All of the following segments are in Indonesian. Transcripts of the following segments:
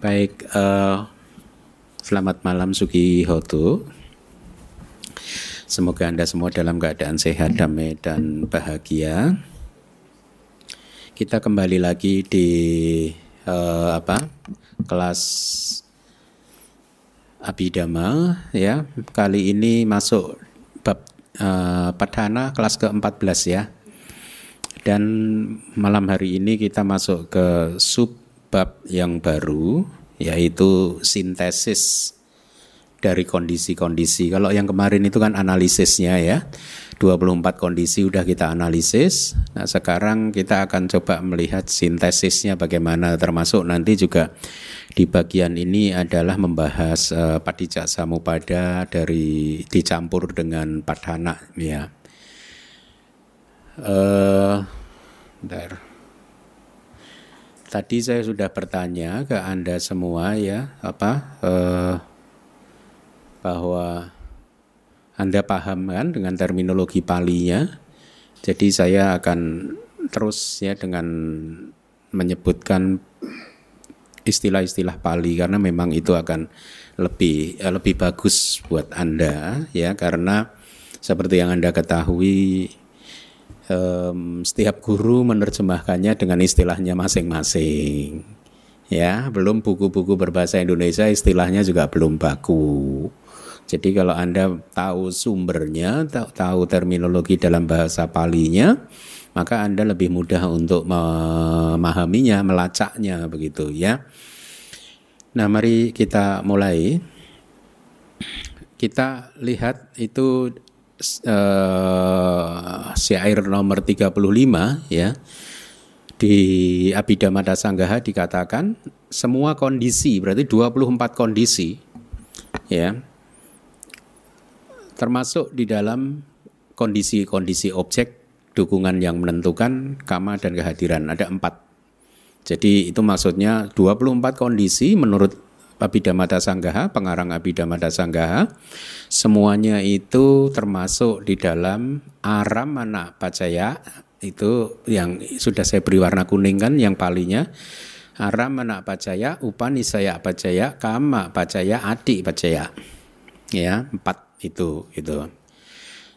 Baik, uh, selamat malam Sugi Hotu. Semoga Anda semua dalam keadaan sehat, damai, dan bahagia. Kita kembali lagi di uh, apa kelas Abidama ya. Kali ini masuk bab uh, Padhana kelas ke-14 ya. Dan malam hari ini kita masuk ke sub bab yang baru yaitu sintesis dari kondisi-kondisi. Kalau yang kemarin itu kan analisisnya ya. 24 kondisi udah kita analisis. Nah, sekarang kita akan coba melihat sintesisnya bagaimana termasuk nanti juga di bagian ini adalah membahas uh, padijak samupada dari dicampur dengan padhana ya. Uh, bentar. Tadi saya sudah bertanya ke Anda semua ya, apa eh, bahwa Anda paham kan dengan terminologi palinya. Jadi saya akan terus ya dengan menyebutkan istilah-istilah Pali karena memang itu akan lebih eh, lebih bagus buat Anda ya karena seperti yang Anda ketahui um, setiap guru menerjemahkannya dengan istilahnya masing-masing. Ya, belum buku-buku berbahasa Indonesia istilahnya juga belum baku. Jadi kalau Anda tahu sumbernya, tahu, tahu terminologi dalam bahasa palinya, maka Anda lebih mudah untuk memahaminya, melacaknya begitu ya. Nah, mari kita mulai. Kita lihat itu uh, syair nomor 35 ya di Abhidhamma Dasanggaha dikatakan semua kondisi berarti 24 kondisi ya termasuk di dalam kondisi-kondisi objek dukungan yang menentukan kama dan kehadiran. Ada empat. Jadi itu maksudnya 24 kondisi menurut Abhidhamma Sanggaha, pengarang Abhidhamma Sanggaha, semuanya itu termasuk di dalam aram anak pacaya itu yang sudah saya beri warna kuning kan yang palinya. Aram anak pacaya upanisaya pacaya kama pacaya adik pacaya. Ya empat itu itu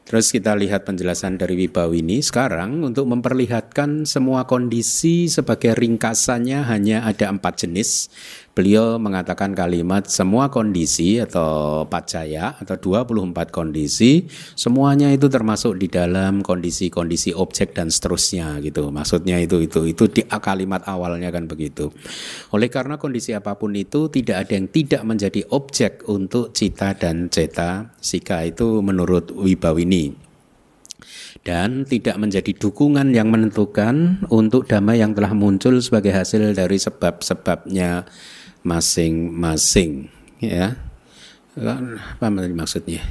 Terus kita lihat penjelasan dari Wibawini. Sekarang untuk memperlihatkan semua kondisi sebagai ringkasannya hanya ada empat jenis beliau mengatakan kalimat semua kondisi atau pacaya atau 24 kondisi semuanya itu termasuk di dalam kondisi-kondisi objek dan seterusnya gitu. Maksudnya itu itu itu di kalimat awalnya kan begitu. Oleh karena kondisi apa pun itu tidak ada yang tidak menjadi objek untuk cita dan ceta sika itu menurut Wibawini dan tidak menjadi dukungan yang menentukan untuk damai yang telah muncul sebagai hasil dari sebab-sebabnya masing-masing ya. Apa maksudnya?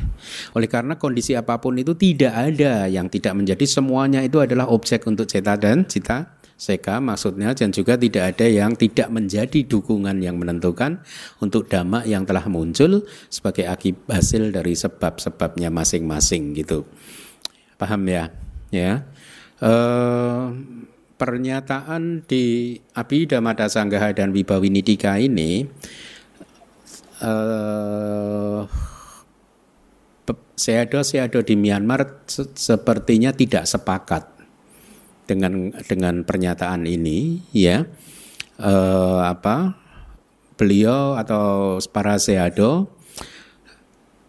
Oleh karena kondisi apa pun itu tidak ada yang tidak menjadi semuanya itu adalah objek untuk cita dan cita seka maksudnya dan juga tidak ada yang tidak menjadi dukungan yang menentukan untuk dhamma yang telah muncul sebagai akibat hasil dari sebab-sebabnya masing-masing gitu. Paham ya? Ya. Uh, pernyataan di Abhidhamma Sanggaha dan Wibawinidika ini uh, seado-seado di Myanmar sepertinya tidak sepakat dengan dengan pernyataan ini ya. Uh, apa beliau atau para seado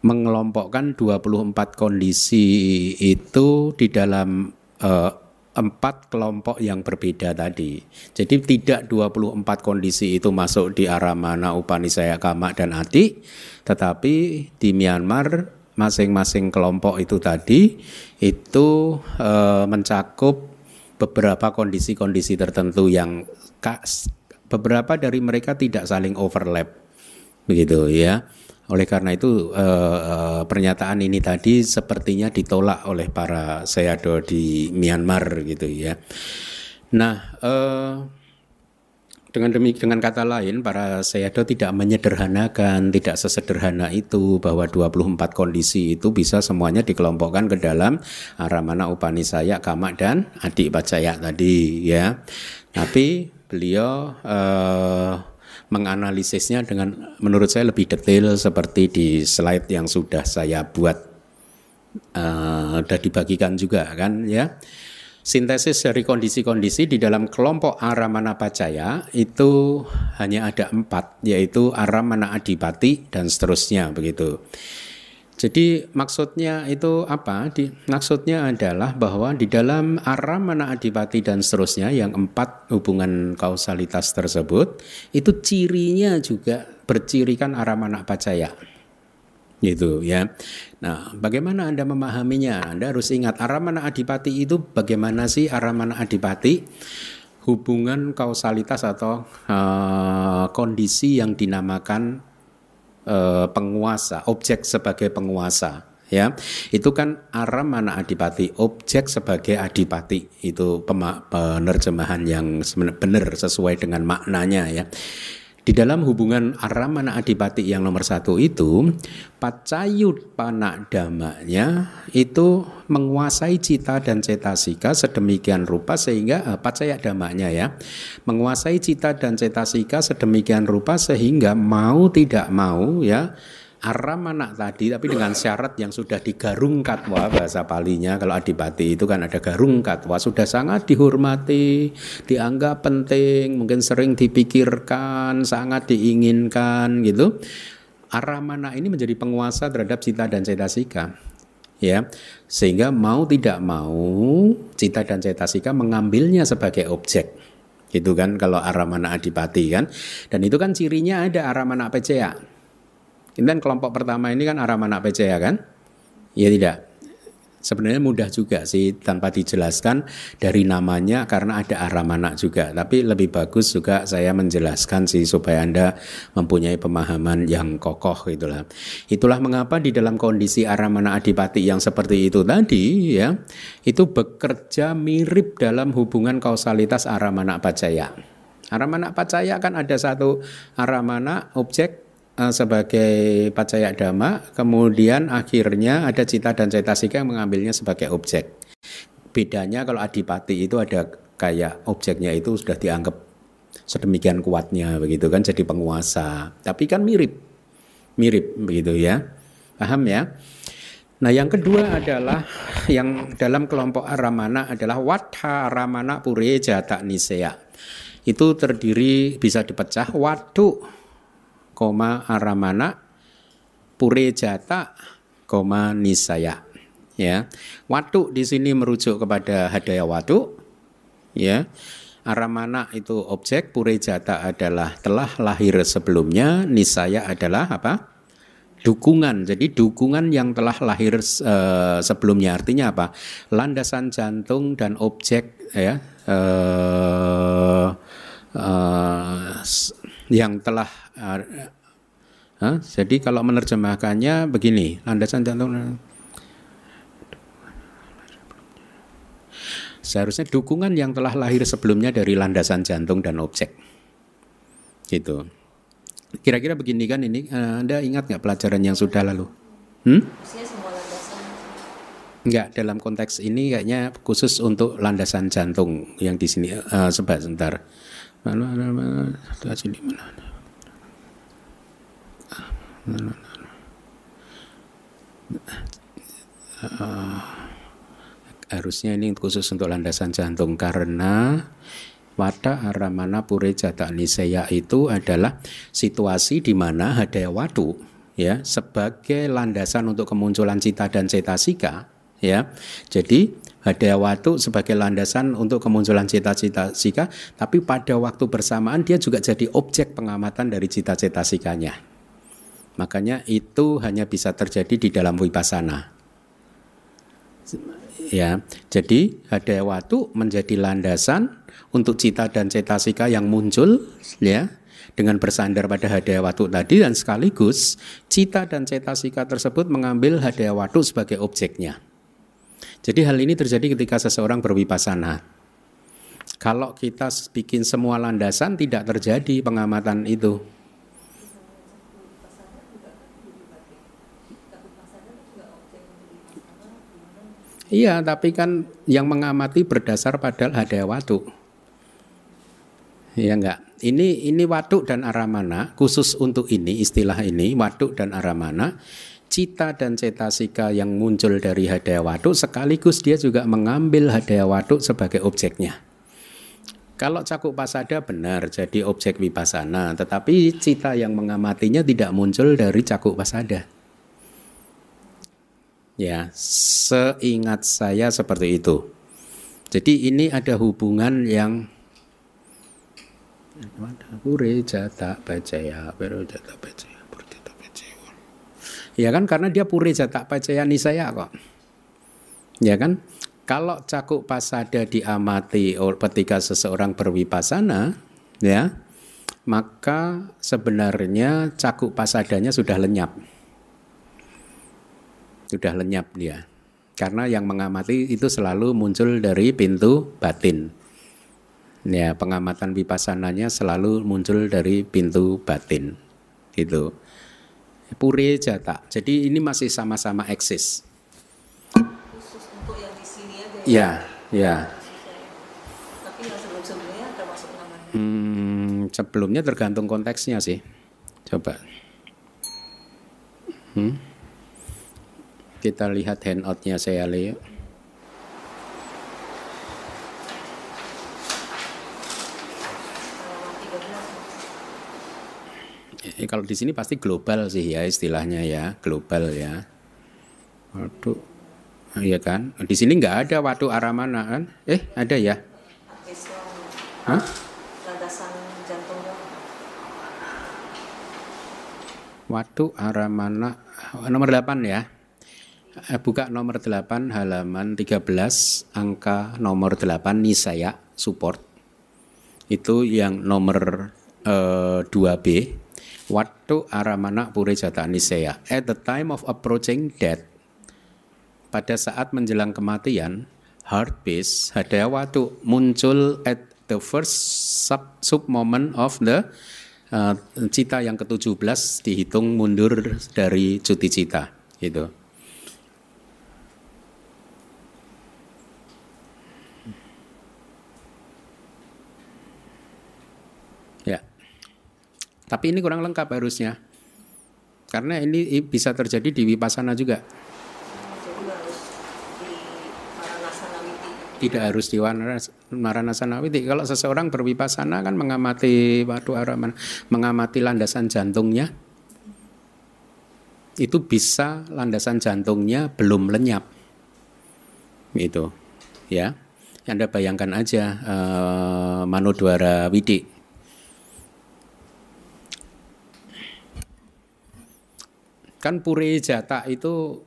mengelompokkan 24 kondisi itu di dalam uh, empat kelompok yang berbeda tadi. Jadi tidak 24 kondisi itu masuk di Aramana, Upanisaya, Kama, dan Ati, tetapi di Myanmar masing-masing kelompok itu tadi itu e, mencakup beberapa kondisi-kondisi tertentu yang beberapa dari mereka tidak saling overlap begitu ya. Oleh karena itu eh, eh, pernyataan ini tadi sepertinya ditolak oleh para seyado di Myanmar gitu ya. Nah, eh, dengan demi dengan kata lain para seyado tidak menyederhanakan, tidak sesederhana itu bahwa 24 kondisi itu bisa semuanya dikelompokkan ke dalam Aramana Upanisaya, Kama dan Adik Bacaya tadi ya. Tapi beliau eh, menganalisisnya dengan menurut saya lebih detail seperti di slide yang sudah saya buat uh, sudah dibagikan juga kan ya. Sintesis dari kondisi-kondisi di dalam kelompok Aramana Pacaya itu hanya ada empat, yaitu Aramana Adipati dan seterusnya begitu. Jadi maksudnya itu apa? Di, maksudnya adalah bahwa di dalam aram, mana adipati dan seterusnya yang empat hubungan kausalitas tersebut itu cirinya juga bercirikan aram anak pacaya. Gitu ya. Nah, bagaimana Anda memahaminya? Anda harus ingat aram anak adipati itu bagaimana sih aram anak adipati? Hubungan kausalitas atau uh, kondisi yang dinamakan Eh, penguasa, objek sebagai penguasa ya. Itu kan aram mana adipati objek sebagai adipati. Itu penerjemahan yang benar sesuai dengan maknanya ya di dalam hubungan Aramana Adipati yang nomor satu itu, Pacayut Panak Damanya itu menguasai cita dan cetasika sedemikian rupa sehingga eh, Pacaya Damanya ya, menguasai cita dan cetasika sedemikian rupa sehingga mau tidak mau ya Aram anak tadi tapi dengan syarat yang sudah digarung katwa bahasa palinya kalau adipati itu kan ada garung katwa sudah sangat dihormati dianggap penting mungkin sering dipikirkan sangat diinginkan gitu. Aramana ini menjadi penguasa terhadap cita dan cetasika ya. Sehingga mau tidak mau cita dan cetasika mengambilnya sebagai objek gitu kan kalau aramana adipati kan. Dan itu kan cirinya ada aramana pca dan kelompok pertama ini kan arah mana ya kan? Ya tidak. Sebenarnya mudah juga sih tanpa dijelaskan dari namanya karena ada arah mana juga. Tapi lebih bagus juga saya menjelaskan sih supaya Anda mempunyai pemahaman yang kokoh itulah. Itulah mengapa di dalam kondisi arah mana adipati yang seperti itu tadi ya, itu bekerja mirip dalam hubungan kausalitas arah mana pacaya. Arah mana pacaya kan ada satu arah mana objek sebagai pacaya dhamma, kemudian akhirnya ada cita dan cetasika yang mengambilnya sebagai objek. Bedanya kalau adipati itu ada kayak objeknya itu sudah dianggap sedemikian kuatnya begitu kan jadi penguasa. Tapi kan mirip. Mirip begitu ya. Paham ya? Nah, yang kedua adalah yang dalam kelompok aramana adalah watha aramana pure jata nisea. Itu terdiri bisa dipecah watu koma aramana pure jata koma nisaya. Ya. Watu di sini merujuk kepada hadaya watu ya. Aramana itu objek pure jata adalah telah lahir sebelumnya nisaya adalah apa? Dukungan. Jadi dukungan yang telah lahir uh, sebelumnya. Artinya apa? Landasan jantung dan objek ya uh, uh, yang telah uh, uh, jadi kalau menerjemahkannya begini landasan jantung seharusnya dukungan yang telah lahir sebelumnya dari landasan jantung dan objek. Gitu. Kira-kira begini kan ini uh, anda ingat nggak pelajaran yang sudah lalu? Hmm? Enggak, dalam konteks ini kayaknya khusus untuk landasan jantung yang di sini uh, sebentar. Mana mana mana sini mana. Uh, harusnya ini khusus untuk landasan jantung karena Wada aramana pure jata nisaya itu adalah situasi di mana hadaya wadu ya sebagai landasan untuk kemunculan cita dan cetasika ya. Jadi Hadaya watu sebagai landasan untuk kemunculan cita-cita sika, tapi pada waktu bersamaan dia juga jadi objek pengamatan dari cita-cita sikanya. Makanya itu hanya bisa terjadi di dalam wipasana. Ya, jadi hadaya watu menjadi landasan untuk cita dan cetasika yang muncul, ya, dengan bersandar pada hadaya watu tadi dan sekaligus cita dan cetasika tersebut mengambil hadaya watu sebagai objeknya. Jadi hal ini terjadi ketika seseorang berwipasana. Kalau kita bikin semua landasan tidak terjadi pengamatan itu. Iya, tapi kan yang mengamati berdasar pada hadaya watu. Ya enggak. Ini ini waduk dan aramana khusus untuk ini istilah ini waduk dan aramana cita dan cetasika yang muncul dari hadaya waduk sekaligus dia juga mengambil hadaya waduk sebagai objeknya. Kalau cakuk pasada benar jadi objek wipasana, tetapi cita yang mengamatinya tidak muncul dari cakuk pasada. Ya, seingat saya seperti itu. Jadi ini ada hubungan yang Pure jata jata bacaya, pure jata bacaya. Ya kan karena dia pure jata bacaya nisaya kok. Ya kan? Kalau cakuk pasada diamati ketika seseorang berwipasana, ya, maka sebenarnya cakuk pasadanya sudah lenyap. Sudah lenyap dia. Karena yang mengamati itu selalu muncul dari pintu batin. Ya, pengamatan vipasananya selalu muncul dari pintu batin. Itu. Puri jata. Jadi ini masih sama-sama eksis. Khusus untuk yang di sini aja. Ya, ya. Tapi yang sebelum-sebelumnya termasuk namanya. Hmm, sebelumnya tergantung konteksnya sih. Coba. Hmm. Kita lihat handoutnya saya Leo. Eh, kalau di sini pasti global sih ya istilahnya ya, global ya. Waduh, iya kan? Di sini nggak ada waduk aramana kan? Eh, ada ya? Hah? Waduk aramana nomor 8 ya. Eh, Buka nomor 8 halaman 13 angka nomor 8 Nisaya support. Itu yang nomor eh, 2B. Waduk aramana pure jata Nisaya. At the time of approaching death pada saat menjelang kematian, heart beats hadaya watu muncul at the first sub, sub moment of the uh, cita yang ke-17 dihitung mundur dari cuti cita gitu. Ya. Tapi ini kurang lengkap harusnya. Karena ini bisa terjadi di wipasana juga. Tidak harus di Maranasana Witi. Kalau seseorang berwipasana kan mengamati wadu araman, mengamati landasan jantungnya, itu bisa landasan jantungnya belum lenyap. Itu, ya. Anda bayangkan aja eh, Manodwara Widi. Kan pure jata itu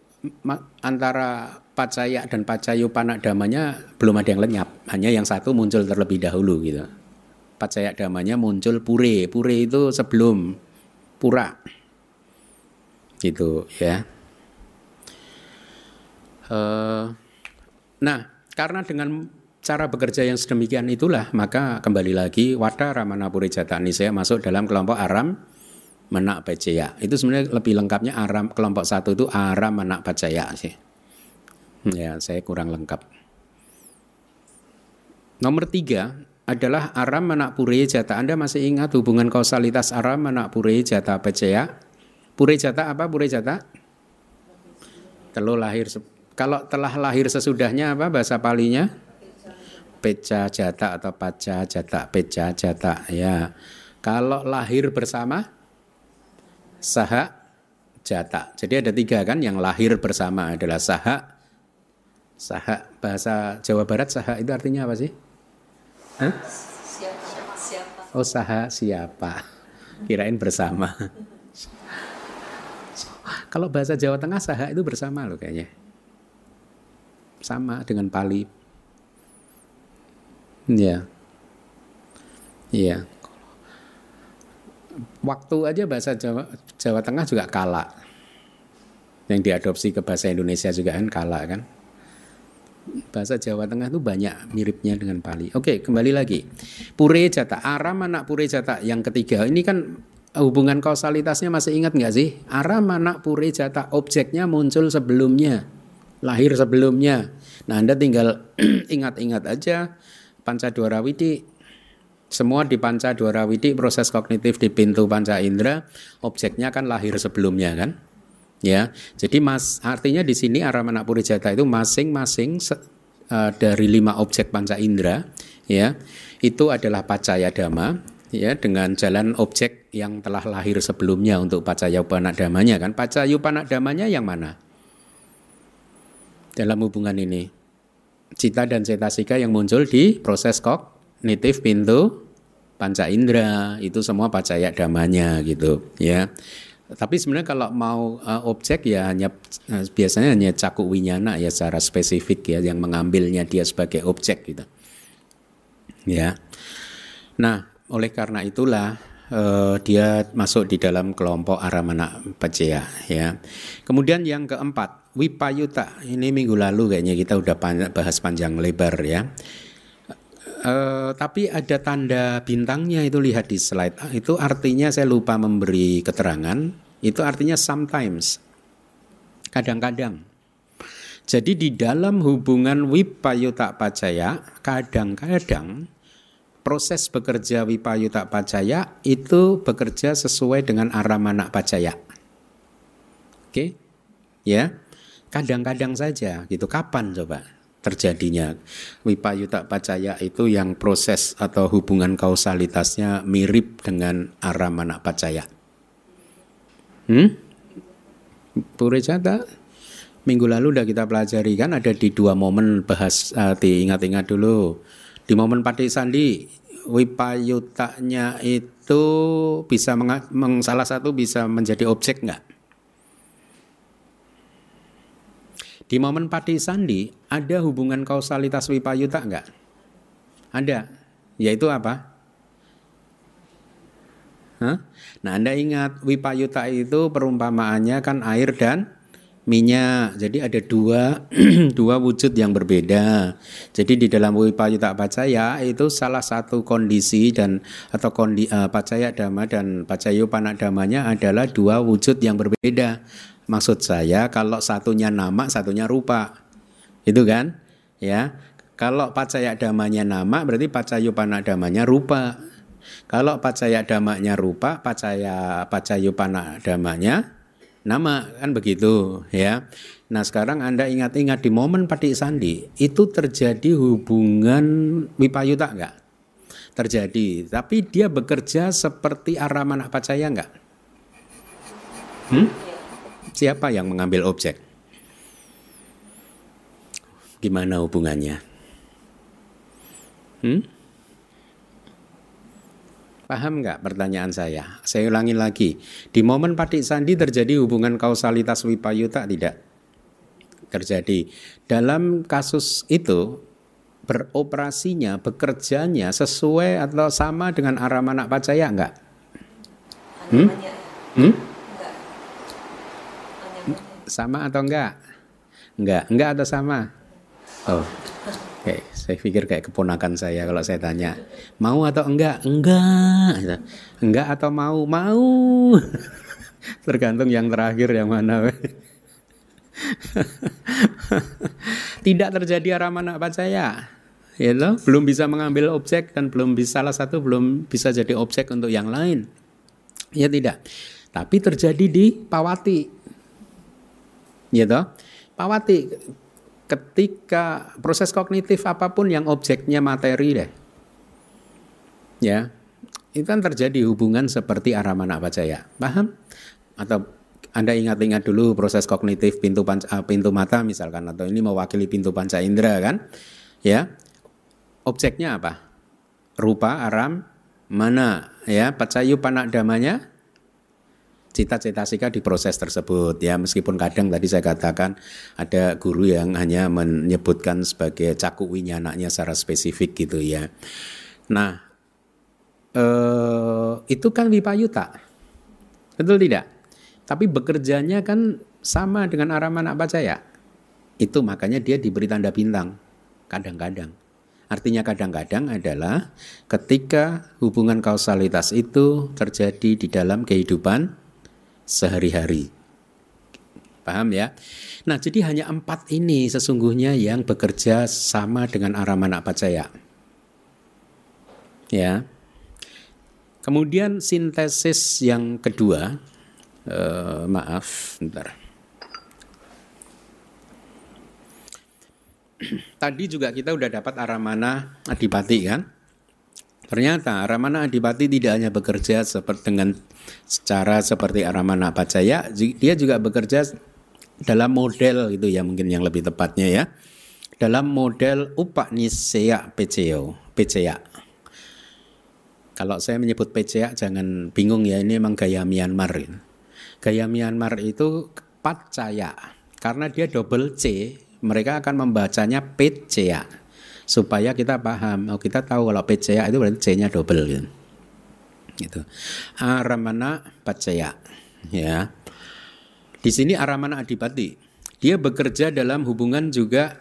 antara pacaya dan pacayo panak damanya belum ada yang lenyap, hanya yang satu muncul terlebih dahulu gitu. Pacaya damanya muncul pure, pure itu sebelum pura, gitu ya. Eh, nah, karena dengan cara bekerja yang sedemikian itulah maka kembali lagi Wada Ramana Puri Jata Nisaya masuk dalam kelompok Aram Menak Pacaya. Itu sebenarnya lebih lengkapnya Aram kelompok satu itu Aram Menak Pacaya sih. Ya, saya kurang lengkap. Nomor tiga adalah Aram Menak Puri Jata. Anda masih ingat hubungan kausalitas Aram Menak Puri Jata Pacaya? Jata apa Puri Jata? Telur lahir kalau telah lahir sesudahnya apa bahasa palinya? Peca jata atau paca jata, peca jata ya. Kalau lahir bersama saha jata. Jadi ada tiga kan yang lahir bersama adalah saha. Saha bahasa Jawa Barat saha itu artinya apa sih? Hah? Oh saha siapa? Kirain bersama. Kalau bahasa Jawa Tengah saha itu bersama loh kayaknya. Sama dengan Pali. Iya. Iya. Waktu aja bahasa Jawa, Jawa Tengah juga kala. Yang diadopsi ke bahasa Indonesia juga kan kala kan. Bahasa Jawa Tengah itu banyak miripnya dengan Pali. Oke, kembali lagi. Pure jata, aram anak pure jata yang ketiga. Ini kan hubungan kausalitasnya masih ingat nggak sih? Aram anak pure jata, objeknya muncul sebelumnya, lahir sebelumnya. Nah, Anda tinggal ingat-ingat aja Pancadwara Widi Semua di panca dwarawidi proses kognitif di pintu panca indera objeknya kan lahir sebelumnya kan? Ya. Jadi mas artinya di sini aramana purijata itu masing-masing uh, dari lima objek panca indera ya itu adalah pacaya dhamma ya dengan jalan objek yang telah lahir sebelumnya untuk pacaya damanya kan pacaya damanya yang mana dalam hubungan ini cita dan cetasika yang muncul di proses kognitif pintu panca indera itu semua pacaya damanya gitu ya tapi sebenarnya kalau mau uh, objek ya hanya uh, biasanya hanya cakup winyana ya secara spesifik ya yang mengambilnya dia sebagai objek gitu ya nah oleh karena itulah uh, dia masuk di dalam kelompok aramana pacaya ya. Kemudian yang keempat, wipayuta. Ini minggu lalu kayaknya kita udah bahas panjang lebar ya. Uh, tapi ada tanda bintangnya itu lihat di slide. Itu artinya saya lupa memberi keterangan. Itu artinya sometimes. Kadang-kadang. Jadi di dalam hubungan wipayuta pacaya, kadang-kadang proses bekerja wipayuta pacaya itu bekerja sesuai dengan aramana pacaya. Oke? Ya. Kadang-kadang saja gitu. Kapan coba terjadinya wipayuta pacaya itu yang proses atau hubungan kausalitasnya mirip dengan aramana pacaya. Hmm? Purejata minggu lalu udah kita pelajari kan ada di dua momen bahas uh, diingat-ingat dulu di momen Pati Sandi wipayutanya itu bisa meng, meng, salah satu bisa menjadi objek nggak? Di momen Pati Sandi ada hubungan kausalitas wipayuta nggak? Ada, yaitu apa? Hah? Nah Anda ingat wipayuta itu perumpamaannya kan air dan minyak. Jadi ada dua dua wujud yang berbeda. Jadi di dalam wipayuta pacaya itu salah satu kondisi dan atau kondi, uh, pacaya dhamma dan pacayu damanya adalah dua wujud yang berbeda. Maksud saya kalau satunya nama, satunya rupa. Itu kan? Ya. Kalau pacaya damanya nama berarti pacayu damanya rupa. Kalau pacaya damanya rupa, pacaya pacayu damanya nama kan begitu ya. Nah sekarang anda ingat-ingat di momen Patik Sandi itu terjadi hubungan Wipayuta enggak? Terjadi, tapi dia bekerja seperti Araman Pacaya enggak? Hmm? Siapa yang mengambil objek? Gimana hubungannya? Hmm? Paham nggak pertanyaan saya? Saya ulangi lagi. Di momen Patik Sandi terjadi hubungan kausalitas wipayuta tidak? Terjadi. Dalam kasus itu beroperasinya, bekerjanya sesuai atau sama dengan aramana pacaya enggak? Hmm? Hmm? Sama atau enggak? Enggak, enggak atau sama? Oh. Oke, saya pikir kayak keponakan saya kalau saya tanya, mau atau enggak? Enggak. Gitu. Enggak atau mau? Mau. Tergantung yang terakhir yang mana. Tidak terjadi aramana apa saya. Ya belum bisa mengambil objek dan belum bisa salah satu belum bisa jadi objek untuk yang lain. Ya tidak. Tapi terjadi di Pawati. Ya toh? Pawati ketika proses kognitif apa pun yang objeknya materi deh. Ya. Itu kan terjadi hubungan seperti aramana pacaya. Paham? Atau anda ingat-ingat dulu proses kognitif pintu panca, eh, pintu mata misalkan atau ini mewakili pintu panca indera kan? Ya. Objeknya apa? Rupa, aram, mana? Ya, pacayu panak damanya cita-cita sika di proses tersebut ya meskipun kadang tadi saya katakan ada guru yang hanya menyebutkan sebagai cakup winyananya secara spesifik gitu ya. Nah eh, itu kan wipayuta betul tidak? Tapi bekerjanya kan sama dengan aramana ya? Itu makanya dia diberi tanda bintang kadang-kadang. Artinya kadang-kadang adalah ketika hubungan kausalitas itu terjadi di dalam kehidupan sehari-hari. Paham ya? Nah, jadi hanya empat ini sesungguhnya yang bekerja sama dengan aramana pacaya. Ya, Kemudian sintesis yang kedua, eh, maaf, bentar. Tadi juga kita udah dapat aramana adipati kan? Ternyata aramana adipati tidak hanya bekerja seperti dengan secara seperti aramana pacaya, dia juga bekerja dalam model itu ya mungkin yang lebih tepatnya ya. Dalam model upaniseya PCO, PCA. Kalau saya menyebut PCA jangan bingung ya ini memang gaya Myanmar. Gitu. Gaya Myanmar itu pacaya karena dia double C, mereka akan membacanya PCA supaya kita paham. Oh kita tahu kalau PCA itu berarti C-nya double gitu. Gitu. Aramana pacaya ya. Di sini Aramana Adipati. Dia bekerja dalam hubungan juga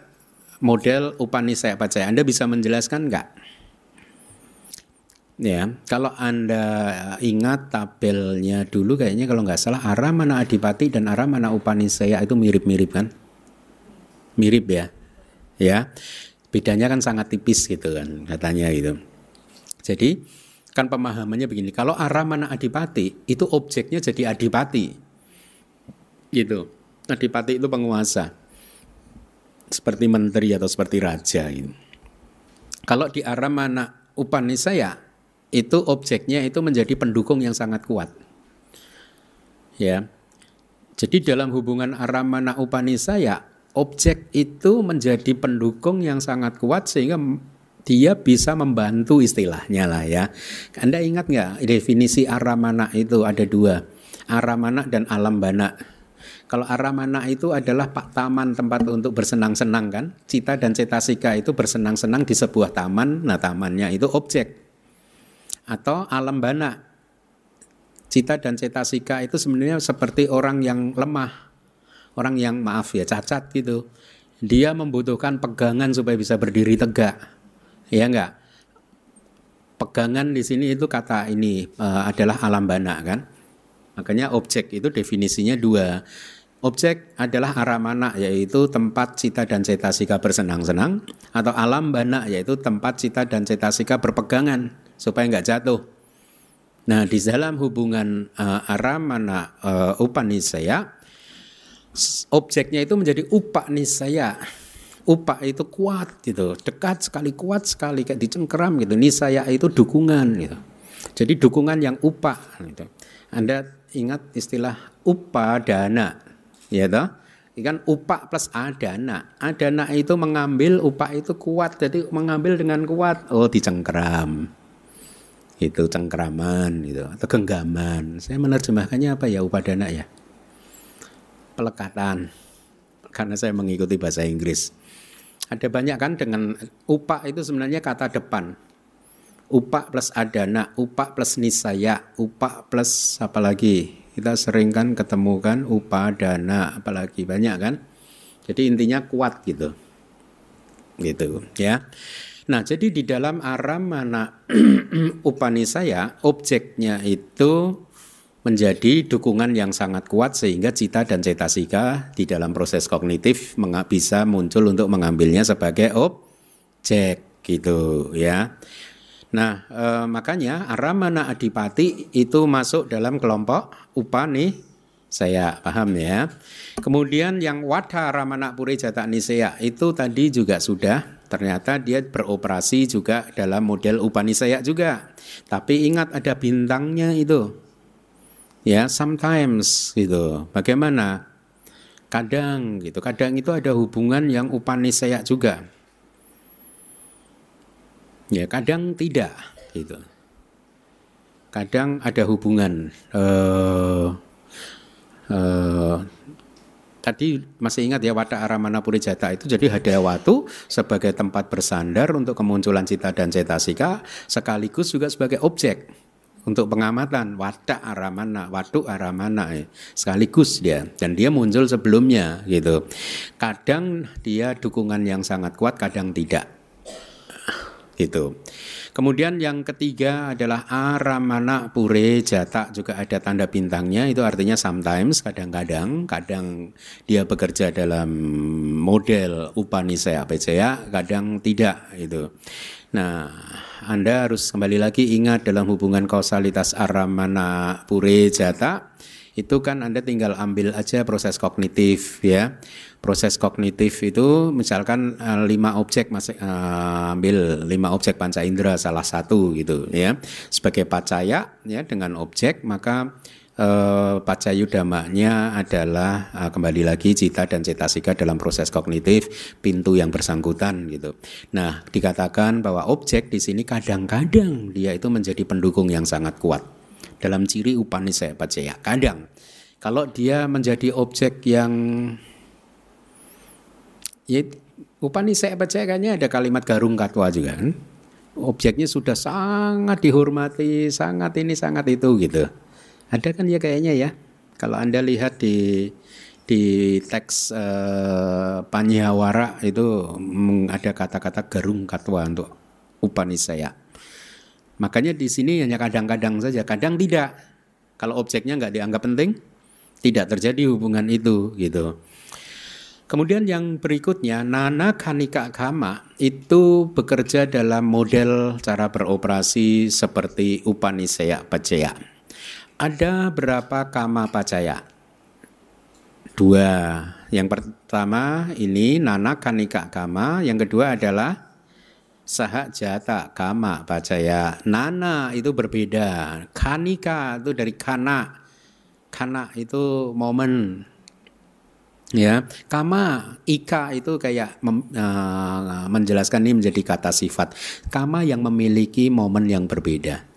model Upanisaya Pacaya. Anda bisa menjelaskan enggak? Ya, kalau Anda ingat tabelnya dulu kayaknya kalau nggak salah Aramana Adipati dan Aramana Upanisaya itu mirip-mirip kan? Mirip ya. Ya. Bedanya kan sangat tipis gitu kan katanya gitu. Jadi kan pemahamannya begini, kalau Aramana Adipati itu objeknya jadi Adipati. Gitu. Adipati itu penguasa. Seperti menteri atau seperti raja gitu. Kalau di Aramana Upanisaya itu objeknya itu menjadi pendukung yang sangat kuat. Ya. Jadi dalam hubungan aramana upanisaya, objek itu menjadi pendukung yang sangat kuat sehingga dia bisa membantu istilahnya lah ya. Anda ingat nggak definisi aramana itu ada dua, aramana dan alam bana. Kalau aramana itu adalah pak taman tempat untuk bersenang-senang kan, cita dan cetasika itu bersenang-senang di sebuah taman. Nah tamannya itu objek atau alam bana. Cita dan cetasika itu sebenarnya seperti orang yang lemah, orang yang maaf ya cacat gitu. Dia membutuhkan pegangan supaya bisa berdiri tegak, ya enggak? Pegangan di sini itu kata ini uh, adalah alam bana kan. Makanya objek itu definisinya dua. Objek adalah aramana yaitu tempat cita dan cetasika bersenang-senang atau alam bana yaitu tempat cita dan cetasika berpegangan supaya nggak jatuh. Nah di dalam hubungan uh, aramana uh, upanisaya objeknya itu menjadi upanisaya. Upa itu kuat gitu, dekat sekali, kuat sekali kayak dicengkeram gitu. Nisaya itu dukungan gitu. Jadi dukungan yang upa gitu. Anda ingat istilah upadana ya toh kan upak plus adana adana itu mengambil upak itu kuat jadi mengambil dengan kuat oh dicengkeram itu cengkeraman gitu atau genggaman saya menerjemahkannya apa ya upadana ya pelekatan karena saya mengikuti bahasa Inggris ada banyak kan dengan upak itu sebenarnya kata depan upak plus adana upak plus nisaya upak plus apa lagi kita sering kan ketemu kan upadana apalagi banyak kan. Jadi intinya kuat gitu. Gitu ya. Nah, jadi di dalam aram mana upanisaya objeknya itu menjadi dukungan yang sangat kuat sehingga cita dan cetasika di dalam proses kognitif bisa muncul untuk mengambilnya sebagai objek gitu ya. Nah, e, makanya Aramana Adipati itu masuk dalam kelompok upani saya paham ya. Kemudian yang Wadha Ramana Puri Jata Nisaya itu tadi juga sudah ternyata dia beroperasi juga dalam model Upanisaya juga. Tapi ingat ada bintangnya itu. Ya, sometimes gitu. Bagaimana? Kadang gitu. Kadang itu ada hubungan yang Upanisaya juga. Ya kadang tidak gitu. Kadang ada hubungan. Uh, uh, tadi masih ingat ya Wada Aramana Jata itu jadi Hadawatu sebagai tempat bersandar untuk kemunculan cita dan cetasika sekaligus juga sebagai objek untuk pengamatan Wada Aramana, Wadu Aramana ya. sekaligus dia dan dia muncul sebelumnya gitu. Kadang dia dukungan yang sangat kuat, kadang tidak gitu. Kemudian yang ketiga adalah aramana pure jata juga ada tanda bintangnya itu artinya sometimes kadang-kadang kadang dia bekerja dalam model upanisaya pecaya kadang tidak itu. Nah, Anda harus kembali lagi ingat dalam hubungan kausalitas aramana pure jata itu kan Anda tinggal ambil aja proses kognitif ya. Proses kognitif itu misalkan uh, lima objek masih uh, ambil lima objek panca indera salah satu gitu ya. Sebagai pacaya ya dengan objek maka uh, pacayu damanya adalah uh, kembali lagi cita dan cetasika dalam proses kognitif pintu yang bersangkutan gitu. Nah, dikatakan bahwa objek di sini kadang-kadang dia itu menjadi pendukung yang sangat kuat dalam ciri Upanisaya Pacaya. Kadang kalau dia menjadi objek yang ya Upanisaya Pacaya kayaknya ada kalimat garung katwa juga kan. Objeknya sudah sangat dihormati, sangat ini, sangat itu gitu. Ada kan ya kayaknya ya. Kalau Anda lihat di di teks eh, Panyawara itu ada kata-kata garung katwa untuk Upanisaya. Makanya di sini hanya kadang-kadang saja, kadang tidak. Kalau objeknya nggak dianggap penting, tidak terjadi hubungan itu gitu. Kemudian yang berikutnya Nana Kanika Kama itu bekerja dalam model cara beroperasi seperti Upanisaya Pacaya. Ada berapa kama pacaya? Dua. Yang pertama ini Nana Kanika Kama, yang kedua adalah Saha jata kama pacaya. Nana itu berbeda. Kanika itu dari kana. Kana itu momen. Ya, kama ika itu kayak mem, uh, menjelaskan ini menjadi kata sifat. Kama yang memiliki momen yang berbeda.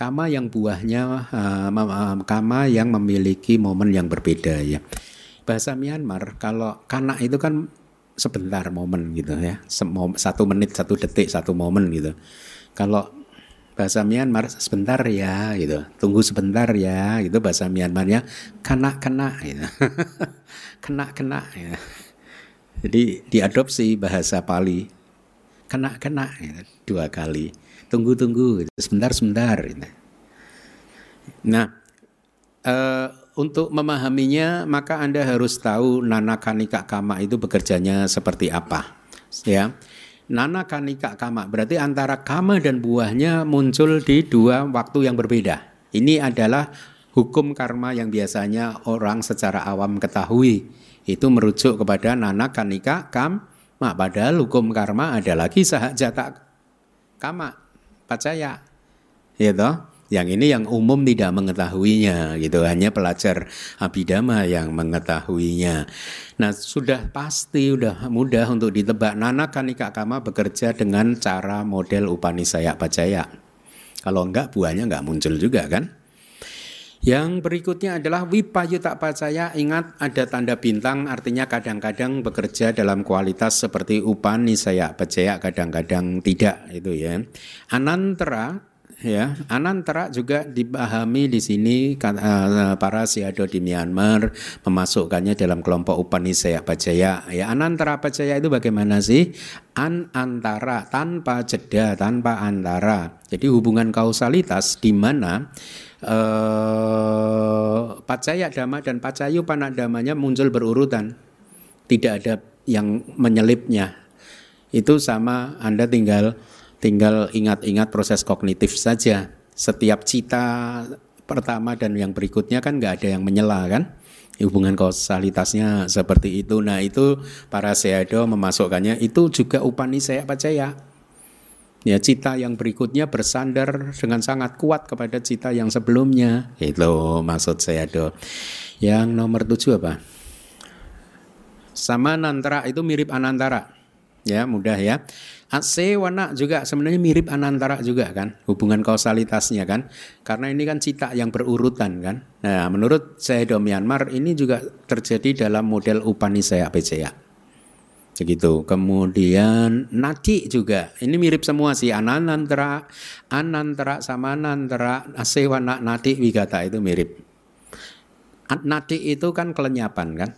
Kama yang buahnya uh, kama yang memiliki momen yang berbeda ya. Bahasa Myanmar kalau kana itu kan sebentar momen gitu ya satu menit satu detik satu momen gitu kalau bahasa Myanmar sebentar ya gitu tunggu sebentar ya gitu bahasa Myanmarnya kena kena gitu. kena kena ya. jadi diadopsi bahasa Pali kena kena gitu, dua kali tunggu tunggu sebentar sebentar gitu. nah eh, untuk memahaminya maka Anda harus tahu Nana Kanika Kama itu bekerjanya seperti apa. Ya. Nana Kanika Kama berarti antara kama dan buahnya muncul di dua waktu yang berbeda. Ini adalah hukum karma yang biasanya orang secara awam ketahui. Itu merujuk kepada Nana Kanika Kama. Padahal hukum karma ada lagi sahajata kama, percaya. Ya toh? Yang ini yang umum tidak mengetahuinya gitu, hanya pelajar abidama yang mengetahuinya. Nah, sudah pasti sudah mudah untuk ditebak Nana Kanika Kama bekerja dengan cara model Upanisaya Pacaya. Kalau enggak buahnya enggak muncul juga kan? Yang berikutnya adalah Wipayuta Pacaya. Ingat ada tanda bintang artinya kadang-kadang bekerja dalam kualitas seperti Upanisaya Pacaya, kadang-kadang tidak itu ya. Anantara ya anantara juga dipahami di sini uh, para siado di Myanmar memasukkannya dalam kelompok Upanisaya Pajaya ya anantara Pajaya itu bagaimana sih an antara tanpa jeda tanpa antara jadi hubungan kausalitas di mana uh, Pacaya Dhamma dan Pacayu Panadamanya muncul berurutan tidak ada yang menyelipnya itu sama Anda tinggal Tinggal ingat-ingat proses kognitif saja. Setiap cita pertama dan yang berikutnya kan nggak ada yang menyela kan? Hubungan kausalitasnya seperti itu. Nah itu para seado memasukkannya itu juga upani saya percaya. Ya cita yang berikutnya bersandar dengan sangat kuat kepada cita yang sebelumnya. Itu maksud saya do. Yang nomor tujuh apa? Sama nantara itu mirip anantara. Ya mudah ya. Asewana juga sebenarnya mirip anantara juga kan hubungan kausalitasnya kan karena ini kan cita yang berurutan kan. Nah menurut Sedo Myanmar ini juga terjadi dalam model Upanisaya Pecaya. Begitu. Kemudian nati juga ini mirip semua sih anantara, anantara sama anantara, asewana nati wigata itu mirip. Nati itu kan kelenyapan kan.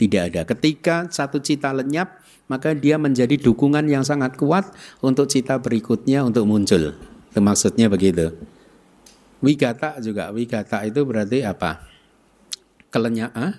Tidak ada. Ketika satu cita lenyap, maka dia menjadi dukungan yang sangat kuat untuk cita berikutnya untuk muncul. Itu maksudnya begitu. Wigata juga, wigata itu berarti apa? Kelenyak, ah?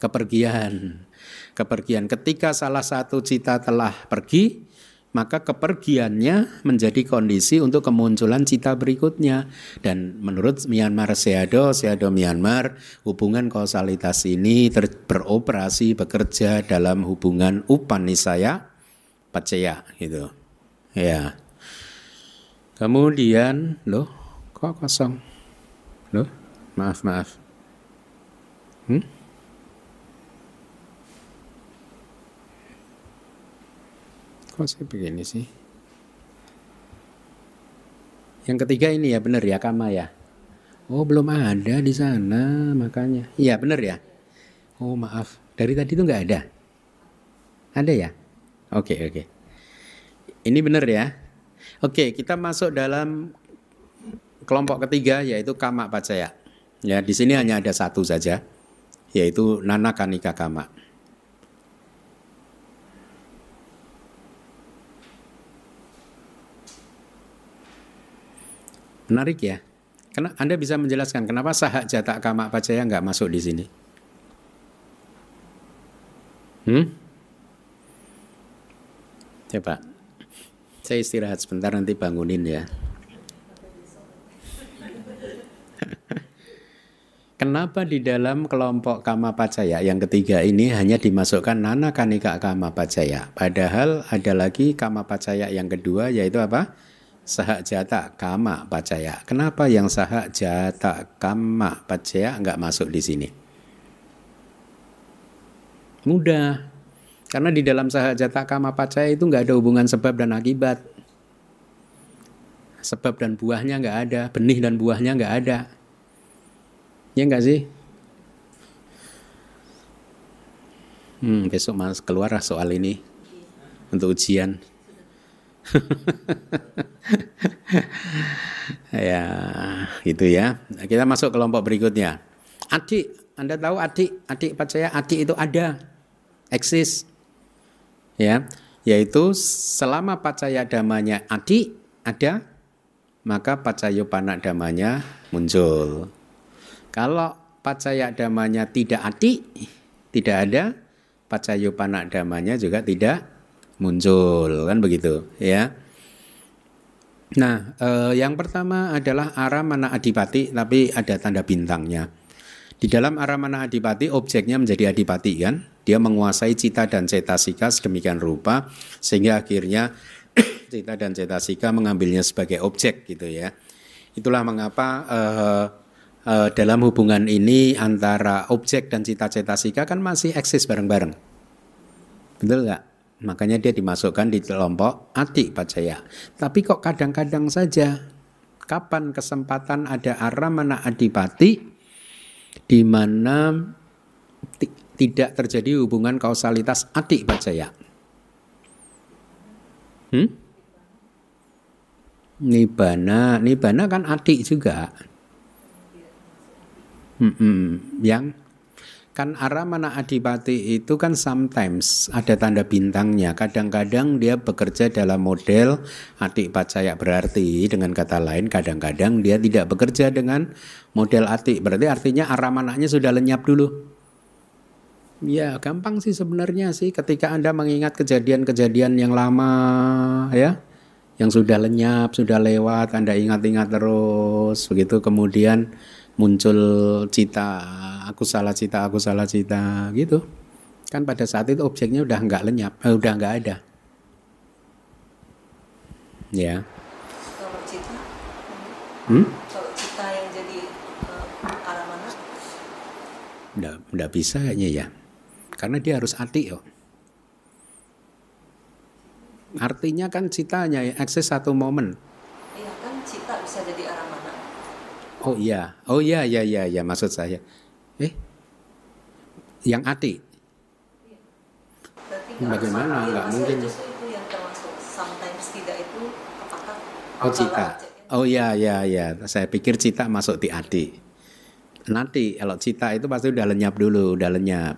kepergian. Kepergian. Ketika salah satu cita telah pergi, maka kepergiannya menjadi kondisi untuk kemunculan cita berikutnya. Dan menurut Myanmar Seado, Seado Myanmar, hubungan kausalitas ini beroperasi bekerja dalam hubungan upanisaya pacaya gitu. Ya. Kemudian, loh, kok kosong? Loh, maaf maaf. Hmm? Kok saya begini sih? Yang ketiga ini ya benar ya kama ya. Oh belum ada di sana makanya. Iya benar ya. Oh maaf dari tadi itu nggak ada. Ada ya? Oke oke. Ini benar ya. Oke kita masuk dalam kelompok ketiga yaitu kama pacaya. Ya di sini hanya ada satu saja yaitu nana kanika kama. Menarik ya. Karena Anda bisa menjelaskan kenapa sahak jatak kama pacaya nggak masuk di sini? Hmm? Coba. Saya istirahat sebentar nanti bangunin ya. Kenapa di dalam kelompok kama pacaya yang ketiga ini hanya dimasukkan nana kanika kama pacaya? Padahal ada lagi kama pacaya yang kedua yaitu apa? Sahak jata kama pacaya. Kenapa yang sahak jata kama pacaya nggak masuk di sini? Mudah. Karena di dalam sahak jata kama pacaya itu nggak ada hubungan sebab dan akibat. Sebab dan buahnya nggak ada, benih dan buahnya nggak ada. Ya enggak sih? Hmm, besok mas keluar soal ini untuk ujian. ya, gitu ya. Kita masuk kelompok berikutnya. Adik, Anda tahu adik, adik percaya adik itu ada, eksis. Ya, yaitu selama pacaya damanya adik ada, maka pacayo panak damanya muncul. Kalau pacaya damanya tidak ati, tidak ada, pacayo panak damanya juga tidak muncul, kan begitu, ya. Nah, eh, yang pertama adalah aramana adipati, tapi ada tanda bintangnya. Di dalam aramana adipati, objeknya menjadi adipati kan, dia menguasai cita dan cetasika sedemikian rupa sehingga akhirnya cita dan cetasika mengambilnya sebagai objek gitu ya. Itulah mengapa eh, uh, dalam hubungan ini antara objek dan cita-cetasika kan masih eksis bareng-bareng. Betul nggak? Makanya dia dimasukkan di kelompok adik pacaya. Tapi kok kadang-kadang saja kapan kesempatan ada aramana adipati di mana tidak terjadi hubungan kausalitas adik pacaya. Hmm? Nibana, nibana kan adik juga. Hmm, yang kan aramana adipati itu kan sometimes ada tanda bintangnya. Kadang-kadang dia bekerja dalam model adik pacaya berarti dengan kata lain kadang-kadang dia tidak bekerja dengan model atik. Berarti artinya aramananya sudah lenyap dulu. Ya gampang sih sebenarnya sih ketika Anda mengingat kejadian-kejadian yang lama ya yang sudah lenyap, sudah lewat, Anda ingat-ingat terus begitu kemudian muncul cita aku salah cita aku salah cita gitu. Kan pada saat itu objeknya udah nggak lenyap eh, udah nggak ada. Ya. Kalau cita, hmm? kalau cita yang jadi uh, arah mana? nggak nggak bisa kayaknya ya. Karena dia harus hati yo. Artinya kan citanya ya akses satu momen. Iya kan cita bisa jadi arah mana? oh iya. Oh iya iya iya iya maksud saya yang ati Bagaimana? Nggak mungkin. Justru itu yang termasuk sometimes tidak itu apakah Oh cita. Oh iya iya iya. Saya pikir cita masuk di adi. Nanti kalau cita itu pasti udah lenyap dulu, udah lenyap.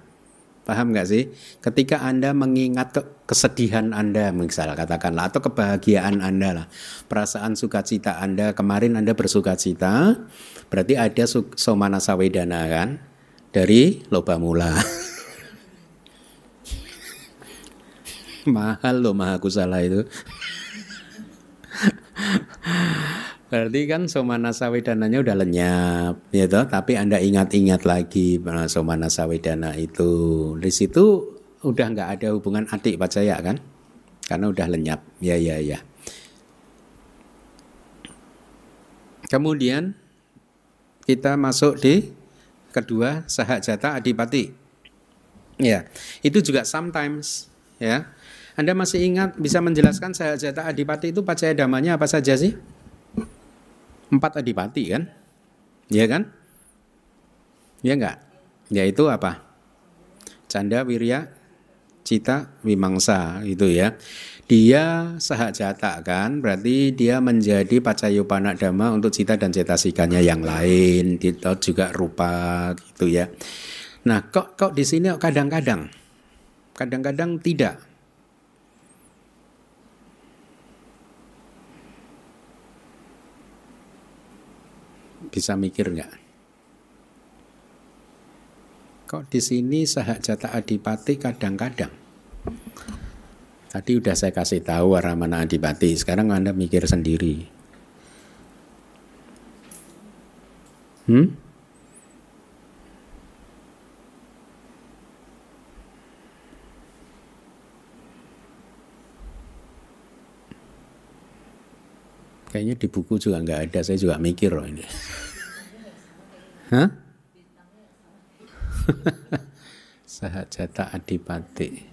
Paham nggak sih? Ketika Anda mengingat ke- kesedihan Anda, misal katakanlah, atau kebahagiaan Anda lah, perasaan sukacita Anda, kemarin Anda bersukacita, berarti ada somana sawedana kan? Dari loba mula. Mahal loh maha kusala itu. Berarti kan somana sawedananya udah lenyap, ya toh? Tapi anda ingat-ingat lagi somana sawedana itu. Di situ udah nggak ada hubungan adik pacaya kan? Karena udah lenyap. Ya ya ya. Kemudian kita masuk di kedua sahak jata adipati. Ya, itu juga sometimes ya. Anda masih ingat bisa menjelaskan sahak jata adipati itu pacaya damanya apa saja sih? Empat adipati kan? Ya kan? Ya enggak? Yaitu apa? Canda, wirya, cita, wimangsa itu ya. Dia sahak jata kan, berarti dia menjadi pacayupana dhamma untuk cita dan cetasikanya yang lain, itu juga rupa gitu ya. Nah, kok kok di sini kadang-kadang kadang-kadang tidak Bisa mikir nggak? Kok di sini sahak jata adipati kadang-kadang? Tadi udah saya kasih tahu arah mana adipati. Sekarang Anda mikir sendiri. Hmm? Kayaknya di buku juga nggak ada, saya juga mikir loh ini. Hah? Sahajata Adipati.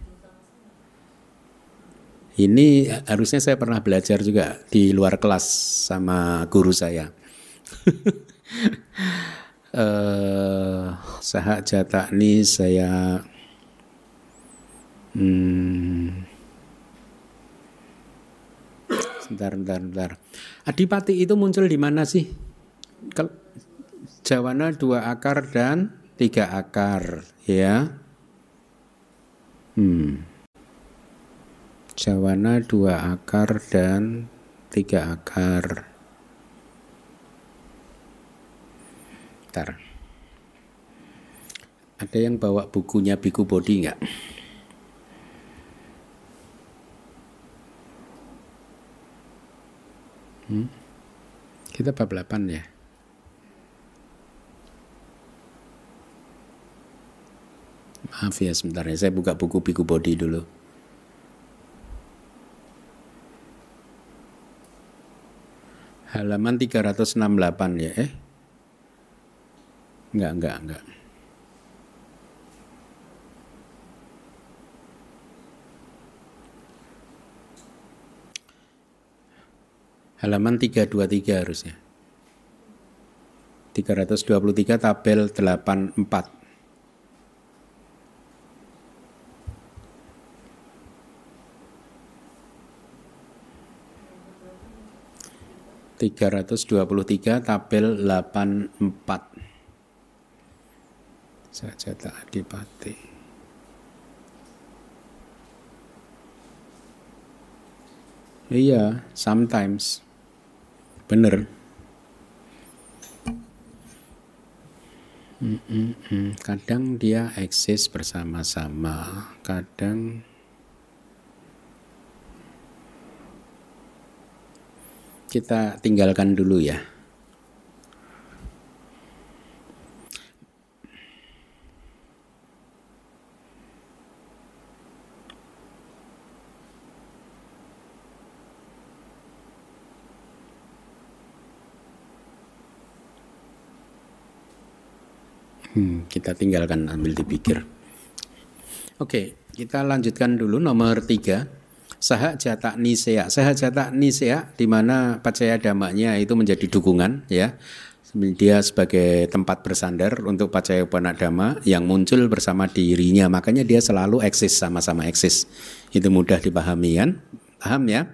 Ini harusnya saya pernah belajar juga di luar kelas sama guru saya. uh, Sahajata ini saya hmm, Bentar, bentar, bentar. Adipati itu muncul di mana sih? Jawana dua akar dan tiga akar, ya. Hmm. Jawana dua akar dan tiga akar. Bentar. Ada yang bawa bukunya Biku Bodi nggak? Hmm? Kita bab 8 ya. Maaf ya sebentar ya, saya buka buku Biku Body dulu. Halaman 368 ya, eh? Enggak, enggak, enggak. halaman 323 harusnya. 323 tabel 84. Tiga ratus dua puluh tiga tabel delapan empat saja tak adipati. Iya, sometimes. Bener. Kadang dia eksis bersama-sama, kadang kita tinggalkan dulu ya. Hmm, kita tinggalkan ambil dipikir. Oke, kita lanjutkan dulu nomor tiga. Sahak jata nisea. Sahak jata nisea di mana pacaya damanya itu menjadi dukungan ya. Dia sebagai tempat bersandar untuk pacaya dama yang muncul bersama dirinya. Makanya dia selalu eksis sama-sama eksis. Itu mudah dipahami kan? Paham ya?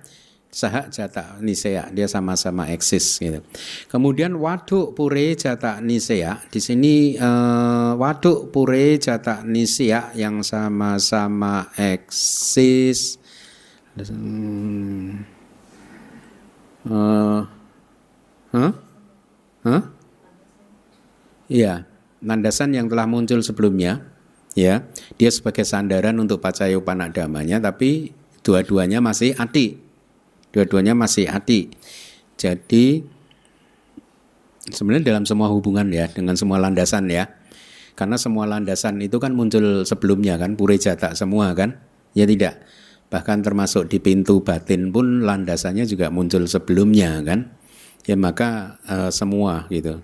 saha jata nisea dia sama-sama eksis gitu. Kemudian waduk pure jata nisea di sini uh, waduk pure jata nisea yang sama-sama eksis. Hmm. Uh, huh? Huh? Iya, landasan yang telah muncul sebelumnya, ya, dia sebagai sandaran untuk pacayo panadamanya, tapi Dua-duanya masih ati. Dua-duanya masih ati. Jadi sebenarnya dalam semua hubungan ya dengan semua landasan ya. Karena semua landasan itu kan muncul sebelumnya kan pure jata semua kan? Ya tidak. Bahkan termasuk di pintu batin pun landasannya juga muncul sebelumnya kan? Ya maka uh, semua gitu.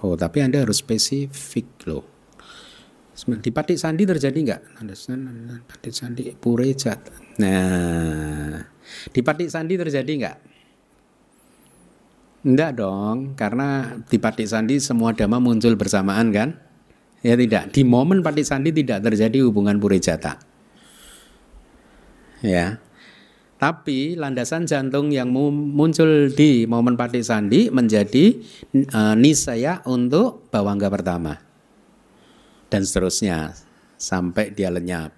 Oh, tapi Anda harus spesifik loh. Di Patik Sandi terjadi nggak? Patik Sandi Purejat. Nah, di Patik Sandi terjadi nggak? Enggak dong, karena di Patik Sandi semua dhamma muncul bersamaan kan? Ya tidak. Di momen Patik Sandi tidak terjadi hubungan Purejata. Ya. Tapi landasan jantung yang muncul di momen Patik Sandi menjadi uh, nisaya untuk bawangga pertama dan seterusnya sampai dia lenyap.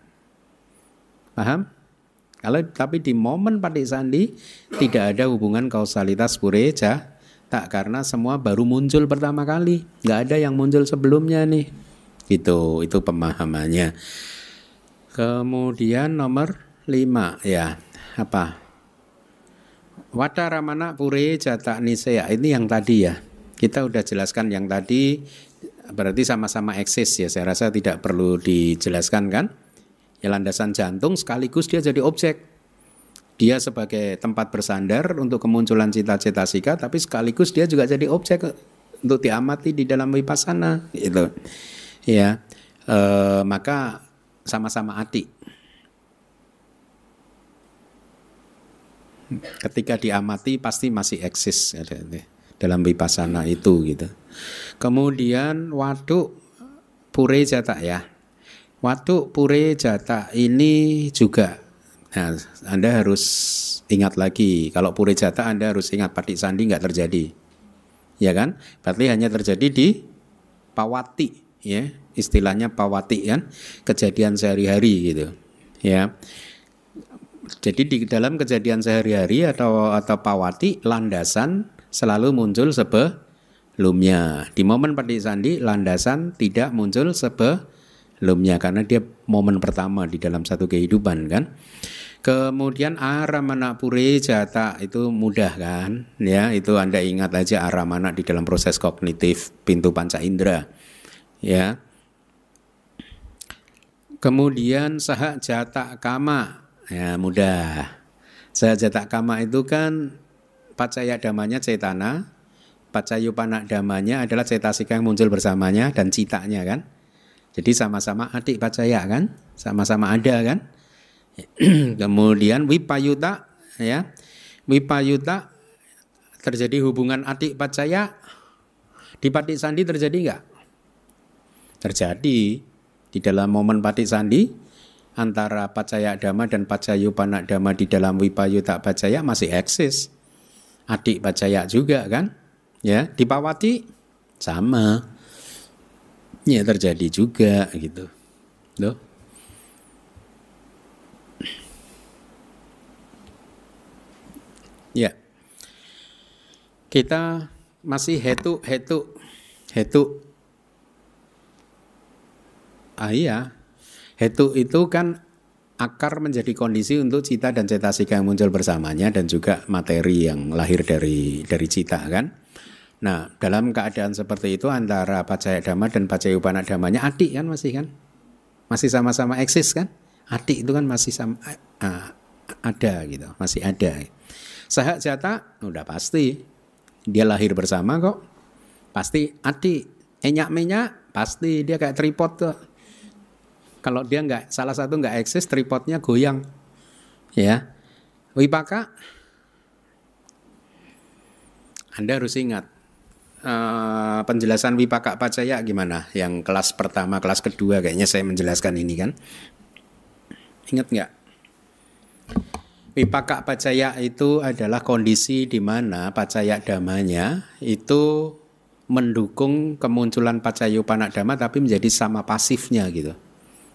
Paham? Kalau tapi di momen patik sandi tidak ada hubungan kausalitas pureja tak karena semua baru muncul pertama kali, nggak ada yang muncul sebelumnya nih. Itu itu pemahamannya. Kemudian nomor lima ya apa? Wadaramana pure jata nisaya ini yang tadi ya. Kita udah jelaskan yang tadi berarti sama-sama eksis ya. Saya rasa tidak perlu dijelaskan kan? Ya landasan jantung sekaligus dia jadi objek. Dia sebagai tempat bersandar untuk kemunculan cita-cita sika, tapi sekaligus dia juga jadi objek untuk diamati di dalam vipassana gitu. Ya. E, maka sama-sama ati. Ketika diamati pasti masih eksis dalam vipassana itu gitu. Kemudian waduk pure jata ya. Waduk pure jata ini juga Nah, Anda harus ingat lagi kalau pure jata Anda harus ingat patik sandi nggak terjadi. Ya kan? Berarti hanya terjadi di pawati ya. Istilahnya pawati kan, kejadian sehari-hari gitu. Ya. Jadi di dalam kejadian sehari-hari atau atau pawati landasan selalu muncul sebe lumnya. Di momen patik sandi landasan tidak muncul sebelumnya karena dia momen pertama di dalam satu kehidupan kan. Kemudian aramana pure jata itu mudah kan ya itu Anda ingat aja aramana di dalam proses kognitif pintu panca indera ya. Kemudian sahak jata kama ya mudah. Sahak jata kama itu kan pacaya damanya cetana pacayupana damanya adalah cetasika yang muncul bersamanya dan citanya kan. Jadi sama-sama adik pacaya kan, sama-sama ada kan. Kemudian wipayuta ya. Wipayuta terjadi hubungan adik pacaya di patik sandi terjadi enggak? Terjadi di dalam momen patik sandi antara pacaya dama dan pacayupana dama di dalam wipayuta pacaya masih eksis. Adik pacaya juga kan? ya di Pawati sama ya terjadi juga gitu loh ya kita masih hetu hetu hetu ah iya hetu itu kan akar menjadi kondisi untuk cita dan cetasika yang muncul bersamanya dan juga materi yang lahir dari dari cita kan Nah, dalam keadaan seperti itu antara pacaya dhamma dan pacaya upana dhammanya adik kan masih kan? Masih sama-sama eksis kan? Adik itu kan masih sama uh, ada gitu, masih ada. Sahak jata udah pasti dia lahir bersama kok. Pasti adik. Enyak menyak pasti dia kayak tripod kok. Kalau dia nggak salah satu nggak eksis, tripodnya goyang. Ya. Wipaka Anda harus ingat uh, penjelasan Wipaka Pacaya gimana? Yang kelas pertama, kelas kedua kayaknya saya menjelaskan ini kan. Ingat nggak? Wipaka Pacaya itu adalah kondisi di mana Pacaya damanya itu mendukung kemunculan Pacayupana Dhamma tapi menjadi sama pasifnya gitu.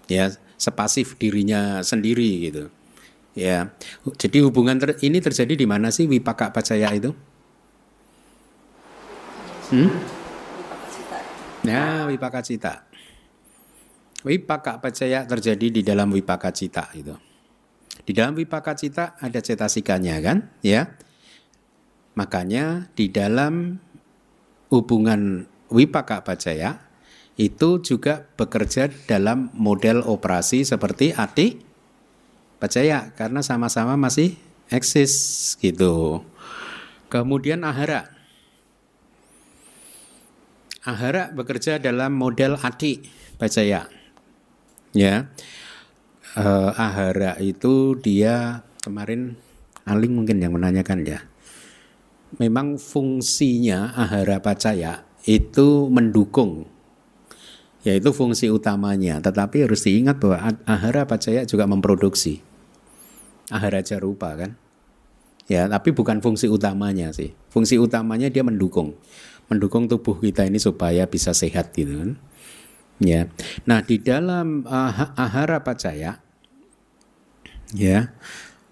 Ya, sepasif dirinya sendiri gitu. Ya. Jadi hubungan ter ini terjadi di mana sih Wipaka Pacaya itu? Hmm? Ya, wipaka cita. Wipaka pacaya terjadi di dalam wipaka cita itu. Di dalam wipaka cita ada cetasikanya kan, ya. Makanya di dalam hubungan wipaka pacaya itu juga bekerja dalam model operasi seperti atik pacaya karena sama-sama masih eksis gitu. Kemudian ahara. Ahara bekerja dalam model adik pacaya ya uh, ahara itu dia kemarin Aling mungkin yang menanyakan ya memang fungsinya ahara pacaya itu mendukung yaitu fungsi utamanya. Tetapi harus diingat bahwa ahara pacaya juga memproduksi. Ahara jarupa kan? Ya tapi bukan fungsi utamanya sih. Fungsi utamanya dia mendukung. Mendukung tubuh kita ini supaya bisa sehat gitu kan? Ya. Nah, di dalam uh, ahara pacaya ya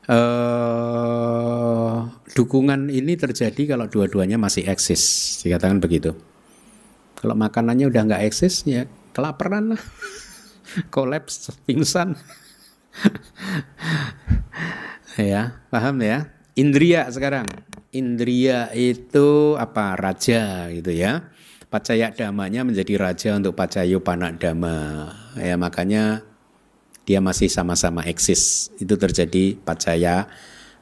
uh, dukungan ini terjadi kalau dua-duanya masih eksis, dikatakan begitu. Kalau makanannya udah nggak eksis ya kelaparan lah. Kolaps, pingsan. ya, paham ya? Indria sekarang. Indria itu apa? Raja gitu ya Pacaya damanya menjadi raja untuk pacayo panak dama. Ya makanya dia masih sama-sama eksis. Itu terjadi pacaya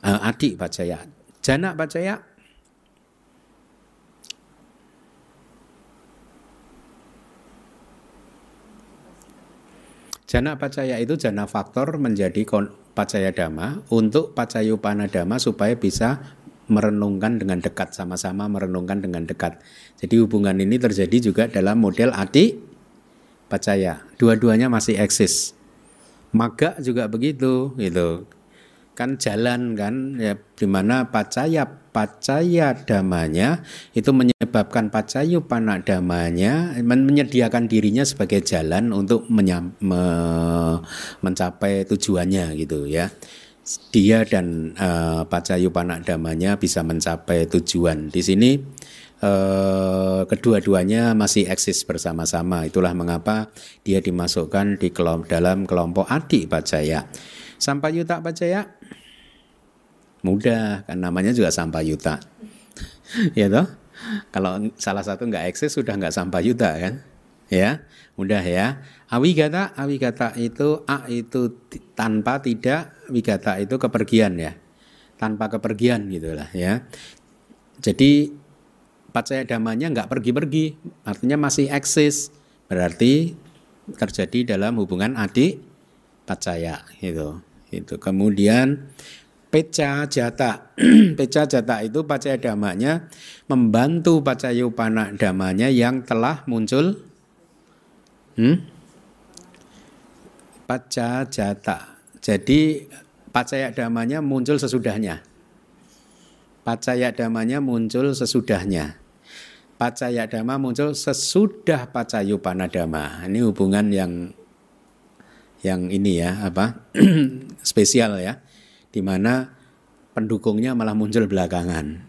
uh, adik pacaya. Jana pacaya Jana pacaya itu jana faktor menjadi pacaya dama untuk pacayu panadama supaya bisa merenungkan dengan dekat sama-sama merenungkan dengan dekat. Jadi hubungan ini terjadi juga dalam model adik pacaya. Dua-duanya masih eksis. Maga juga begitu gitu. Kan jalan kan ya di mana pacaya pacaya damanya itu menyebabkan pacayu panak damanya menyediakan dirinya sebagai jalan untuk me, mencapai tujuannya gitu ya dia dan uh, Pacayu Panak Damanya bisa mencapai tujuan. Di sini uh, kedua-duanya masih eksis bersama-sama. Itulah mengapa dia dimasukkan di kelom dalam kelompok adik Pacaya. Sampayuta Pacaya mudah kan namanya juga Sampayuta. ya toh? Kalau salah satu nggak eksis sudah nggak Sampayuta kan? Ya, mudah ya. Awigata, awigata itu a itu tanpa tidak, wigata itu kepergian ya. Tanpa kepergian gitulah ya. Jadi pacaya damanya nggak pergi-pergi, artinya masih eksis. Berarti terjadi dalam hubungan adik pacaya gitu. Itu. Kemudian peca jata. peca jata itu pacaya damanya membantu pacayupana damanya yang telah muncul hmm? Paca jata. Jadi pacaya damanya muncul sesudahnya. Pacaya damanya muncul sesudahnya. Pacaya dama muncul sesudah pacayu panadama. Ini hubungan yang yang ini ya apa spesial ya, di mana pendukungnya malah muncul belakangan.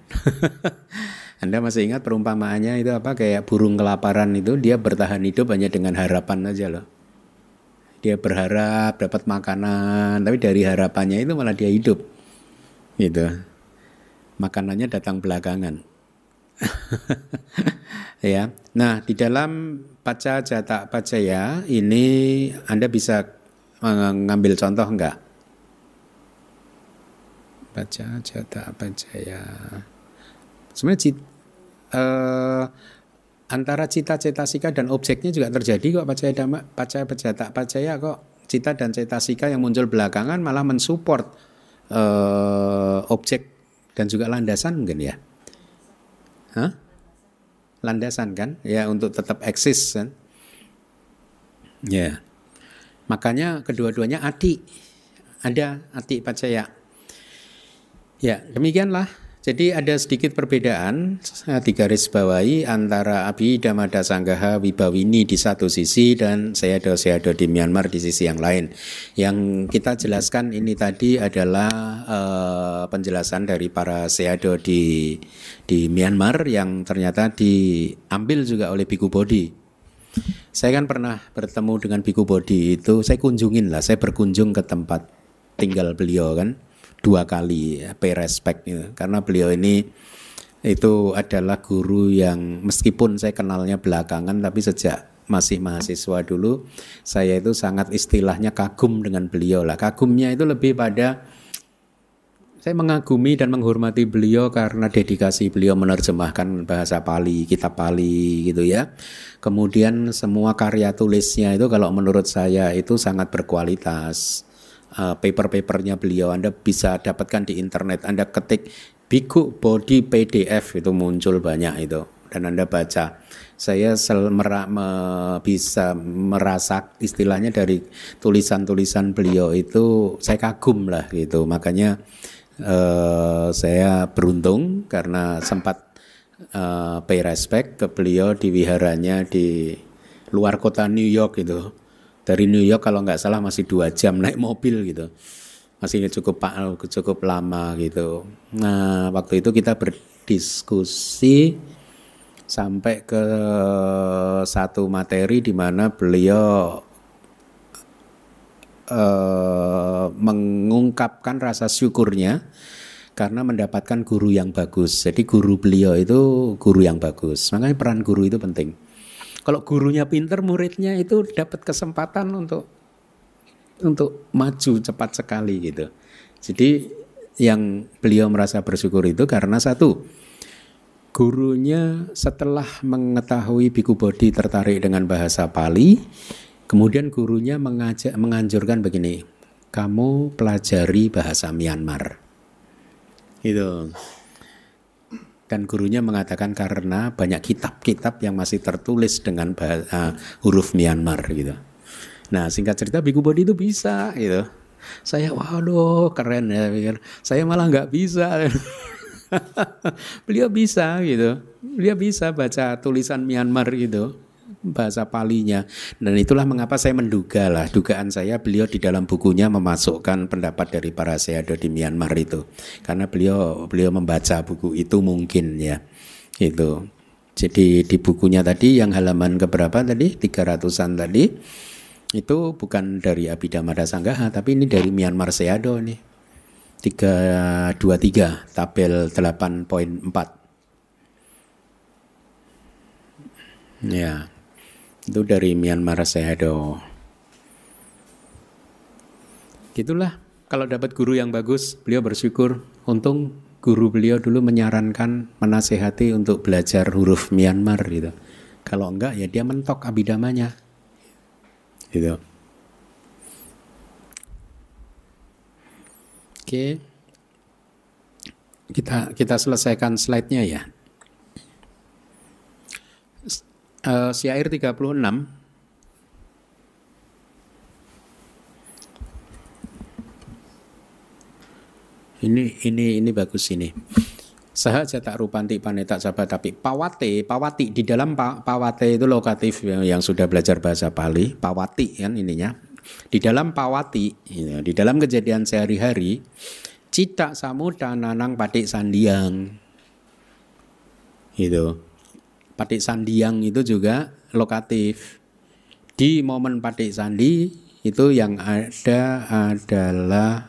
Anda masih ingat perumpamaannya itu apa kayak burung kelaparan itu dia bertahan hidup hanya dengan harapan aja loh. Dia berharap dapat makanan tapi dari harapannya itu malah dia hidup gitu. Makanannya datang belakangan. Ya nah di dalam paca jata pacaya ini anda bisa mengambil contoh enggak baca jata pacaya sebenarnya uh, antara cita cetasika dan objeknya juga terjadi kok pacaya dhamma pacaya pejata pacaya kok cita dan cetasika yang muncul belakangan malah mensupport uh, objek dan juga landasan mungkin ya. Hah? landasan kan? Ya untuk tetap eksis kan? Ya makanya kedua-duanya adik ada adik pacaya ya demikianlah jadi ada sedikit perbedaan di garis bawahi antara Abhidhamma Sanggaha Wibawini di satu sisi dan Sayado Sayado di Myanmar di sisi yang lain. Yang kita jelaskan ini tadi adalah uh, penjelasan dari para Sayado di di Myanmar yang ternyata diambil juga oleh Biku Bodhi. Saya kan pernah bertemu dengan Biku Bodi itu, saya kunjungin lah, saya berkunjung ke tempat tinggal beliau kan dua kali, ya, pay respect gitu. Karena beliau ini itu adalah guru yang meskipun saya kenalnya belakangan, tapi sejak masih mahasiswa dulu, saya itu sangat istilahnya kagum dengan beliau lah. Kagumnya itu lebih pada saya mengagumi dan menghormati beliau karena dedikasi beliau menerjemahkan bahasa Pali, kitab Pali gitu ya. Kemudian semua karya tulisnya itu kalau menurut saya itu sangat berkualitas. Uh, paper-papernya beliau Anda bisa dapatkan di internet. Anda ketik Biku Body PDF itu muncul banyak itu dan Anda baca. Saya sel mera, me, bisa merasa istilahnya dari tulisan-tulisan beliau itu saya kagum lah gitu. Makanya uh, saya beruntung karena sempat uh, pay respect ke beliau di wiharanya di luar kota New York gitu. Dari New York kalau nggak salah masih dua jam naik mobil gitu. Masih cukup cukup lama gitu. Nah waktu itu kita berdiskusi sampai ke satu materi di mana beliau uh, mengungkapkan rasa syukurnya karena mendapatkan guru yang bagus. Jadi guru beliau itu guru yang bagus. Makanya peran guru itu penting. Kalau gurunya pinter, muridnya itu dapat kesempatan untuk untuk maju cepat sekali gitu. Jadi yang beliau merasa bersyukur itu karena satu gurunya setelah mengetahui Biku Bodhi tertarik dengan bahasa Pali, Kemudian gurunya mengajak menganjurkan begini, kamu pelajari bahasa Myanmar. Itu. Dan gurunya mengatakan karena banyak kitab-kitab yang masih tertulis dengan bahasa, uh, huruf Myanmar gitu. Nah, singkat cerita Biku Bodhi itu bisa gitu. Saya waduh keren ya pikir. Saya malah nggak bisa. Beliau bisa gitu. Beliau bisa baca tulisan Myanmar gitu bahasa palinya. Dan itulah mengapa saya menduga lah dugaan saya beliau di dalam bukunya memasukkan pendapat dari para seado di Myanmar itu. Karena beliau beliau membaca buku itu mungkin ya itu jadi di bukunya tadi yang halaman keberapa tadi? 300-an tadi itu bukan dari Abhidhamma Sanggaha tapi ini dari Myanmar Seado nih 323 tabel 8.4 Ya. Itu dari Myanmar Sehado. Gitulah, kalau dapat guru yang bagus, beliau bersyukur. Untung guru beliau dulu menyarankan, menasehati untuk belajar huruf Myanmar gitu. Kalau enggak ya dia mentok abidamanya. Gitu. Oke. Kita kita selesaikan slide-nya ya. Uh, syair 36 ini ini ini bagus ini. Sahaja tak rupanti paneta sahabat tapi pawate pawati di dalam pa, pawate itu lokatif yang, yang sudah belajar bahasa Pali pawati kan ininya. Di dalam pawati ya, di dalam kejadian sehari-hari cita samuda nanang patik sandiang. Itu Patik sandiang itu juga lokatif. Di momen patik sandi itu yang ada adalah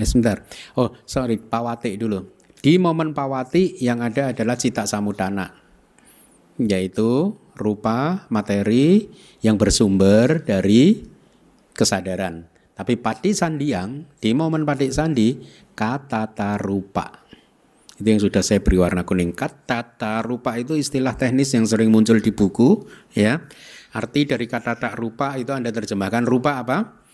eh, sebentar. Oh, sorry, pawati dulu. Di momen pawati yang ada adalah cita samudana. Yaitu rupa materi yang bersumber dari kesadaran. Tapi pati sandiang di momen patik sandi kata tarupa itu yang sudah saya beri warna kuning. Kata tata rupa itu istilah teknis yang sering muncul di buku, ya. Arti dari kata tak rupa itu Anda terjemahkan rupa apa?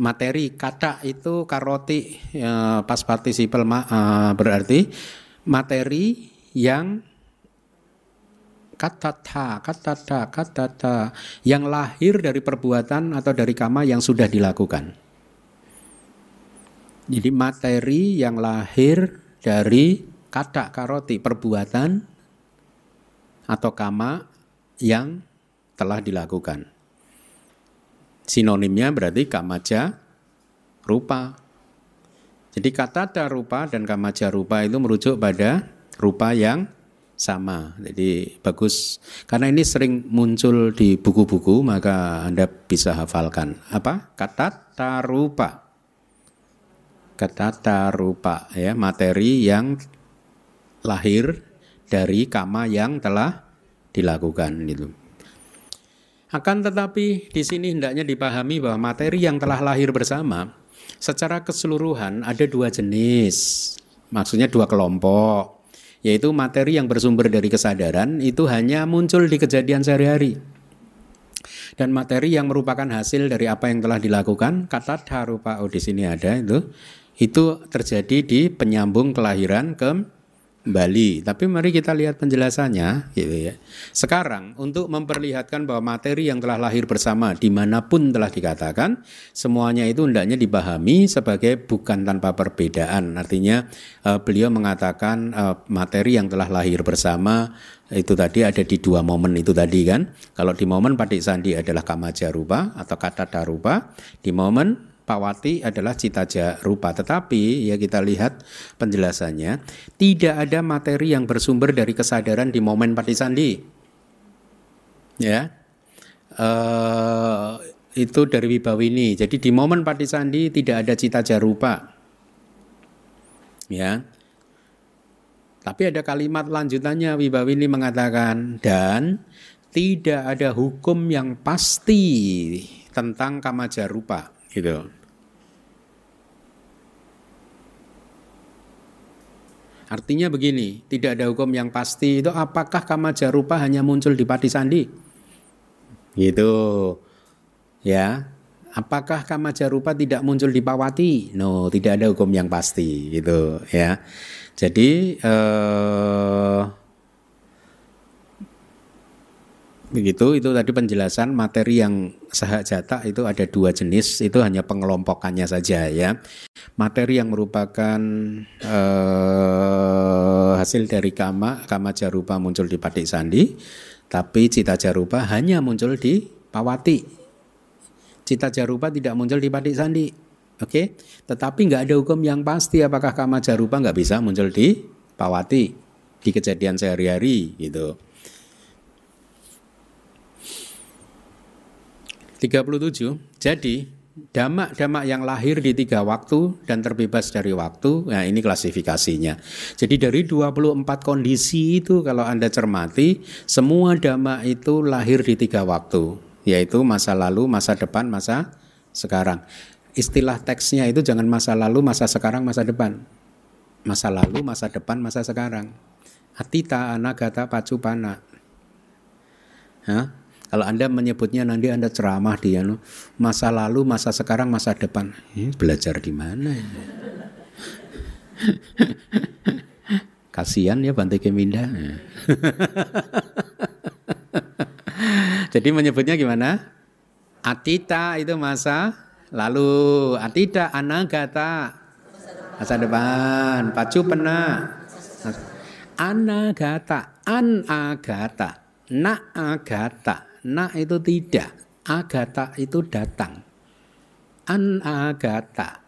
Materi kata itu karoti ya, pas partisipal uh, berarti materi yang kata ta, kata ta, kata ta yang lahir dari perbuatan atau dari kama yang sudah dilakukan. Jadi materi yang lahir dari kata karoti perbuatan atau kama yang telah dilakukan. Sinonimnya berarti kamaja rupa. Jadi kata rupa dan kamaja rupa itu merujuk pada rupa yang sama. Jadi bagus karena ini sering muncul di buku-buku maka Anda bisa hafalkan. Apa? Kata tarupa. Kata tarupa ya, materi yang lahir dari kama yang telah dilakukan itu. Akan tetapi di sini hendaknya dipahami bahwa materi yang telah lahir bersama secara keseluruhan ada dua jenis. Maksudnya dua kelompok yaitu materi yang bersumber dari kesadaran itu hanya muncul di kejadian sehari-hari. Dan materi yang merupakan hasil dari apa yang telah dilakukan, kata harupa oh di sini ada itu, itu terjadi di penyambung kelahiran ke Bali. Tapi mari kita lihat penjelasannya, gitu ya. Sekarang untuk memperlihatkan bahwa materi yang telah lahir bersama di mana pun telah dikatakan, semuanya itu hendaknya dipahami sebagai bukan tanpa perbedaan. Artinya uh, beliau mengatakan uh, materi yang telah lahir bersama itu tadi ada di dua momen itu tadi kan. Kalau di momen Padik Sandi adalah kamaja rupa atau kata darupa, di momen Pawati adalah cita rupa tetapi ya kita lihat penjelasannya tidak ada materi yang bersumber dari kesadaran di momen patisandi ya. Uh, itu dari Wibawini. Jadi di momen patisandi tidak ada cita rupa ya. Tapi ada kalimat lanjutannya Wibawini mengatakan dan tidak ada hukum yang pasti tentang kamajarupa gitu. Artinya begini, tidak ada hukum yang pasti itu apakah kama jarupa hanya muncul di pati sandi? Gitu. Ya. Apakah kama jarupa tidak muncul di pawati? No, tidak ada hukum yang pasti gitu ya. Jadi eh Begitu itu tadi penjelasan materi yang sahak jata itu ada dua jenis itu hanya pengelompokannya saja ya. Materi yang merupakan eh, hasil dari kama kama jarupa muncul di patik sandi, tapi cita jarupa hanya muncul di pawati. Cita jarupa tidak muncul di patik sandi. Oke, tetapi nggak ada hukum yang pasti apakah kama jarupa nggak bisa muncul di pawati di kejadian sehari-hari gitu. 37. Jadi damak-damak yang lahir di tiga waktu dan terbebas dari waktu, nah ini klasifikasinya. Jadi dari 24 kondisi itu kalau Anda cermati, semua damak itu lahir di tiga waktu, yaitu masa lalu, masa depan, masa sekarang. Istilah teksnya itu jangan masa lalu, masa sekarang, masa depan. Masa lalu, masa depan, masa sekarang. Atita anagata pacupana. Hah? Kalau Anda menyebutnya nanti Anda ceramah di anu, masa lalu, masa sekarang, masa depan. Belajar di mana? Kasihan ya Bante Keminda. Jadi menyebutnya gimana? Atita itu masa lalu, atita anagata masa depan, pacu pena anagata, anagata, naagata na itu tidak, agata itu datang. An agata.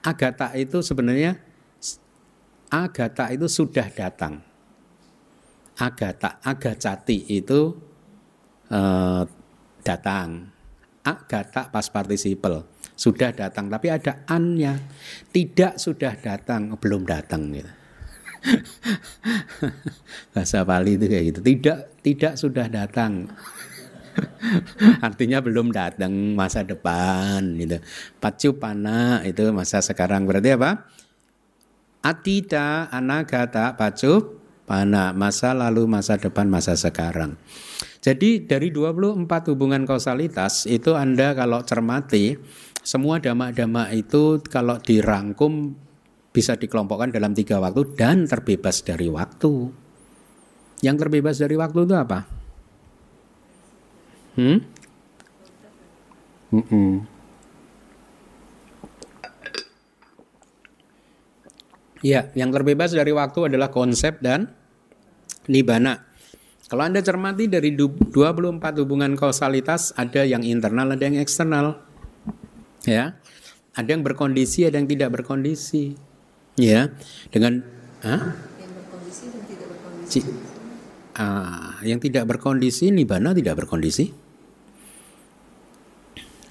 Agata itu sebenarnya agata itu sudah datang. Agata, agacati itu uh, datang. Agata pas partisipal sudah datang, tapi ada annya tidak sudah datang, belum datang gitu. Bahasa Bali itu kayak gitu. Tidak tidak sudah datang. Artinya belum datang masa depan gitu. Pacupana itu masa sekarang berarti apa? Atita anagata pacu pana masa lalu masa depan masa sekarang. Jadi dari 24 hubungan kausalitas itu Anda kalau cermati semua dama-dama itu kalau dirangkum bisa dikelompokkan dalam tiga waktu dan terbebas dari waktu. Yang terbebas dari waktu itu apa? Hmm? Mm -mm. Ya, yang terbebas dari waktu adalah konsep dan nibana. Kalau Anda cermati dari 24 hubungan kausalitas ada yang internal, ada yang eksternal. Ya. Ada yang berkondisi, ada yang tidak berkondisi. Ya. Dengan Yang berkondisi dan tidak berkondisi. Ah, yang tidak berkondisi nibana tidak berkondisi.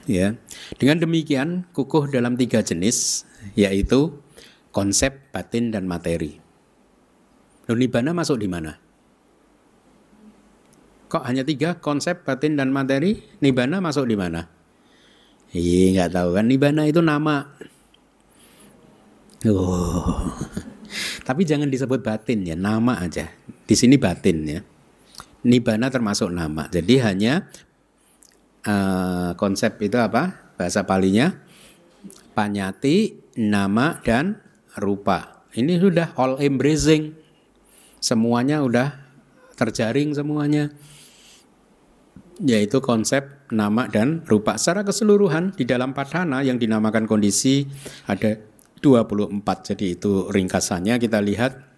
Ya. Dengan demikian kukuh dalam tiga jenis yaitu konsep, batin dan materi. Loh, nibana masuk di mana? Kok hanya tiga konsep, batin dan materi? Nibana masuk di mana? Iya nggak tahu kan nibana itu nama. Oh. Tapi jangan disebut batin ya, nama aja. Di sini batin ya. Nibana termasuk nama. Jadi hanya uh, konsep itu apa? Bahasa palinya panyati, nama dan rupa. Ini sudah all embracing. Semuanya udah terjaring semuanya. Yaitu konsep nama dan rupa secara keseluruhan di dalam padhana yang dinamakan kondisi ada 24. Jadi itu ringkasannya kita lihat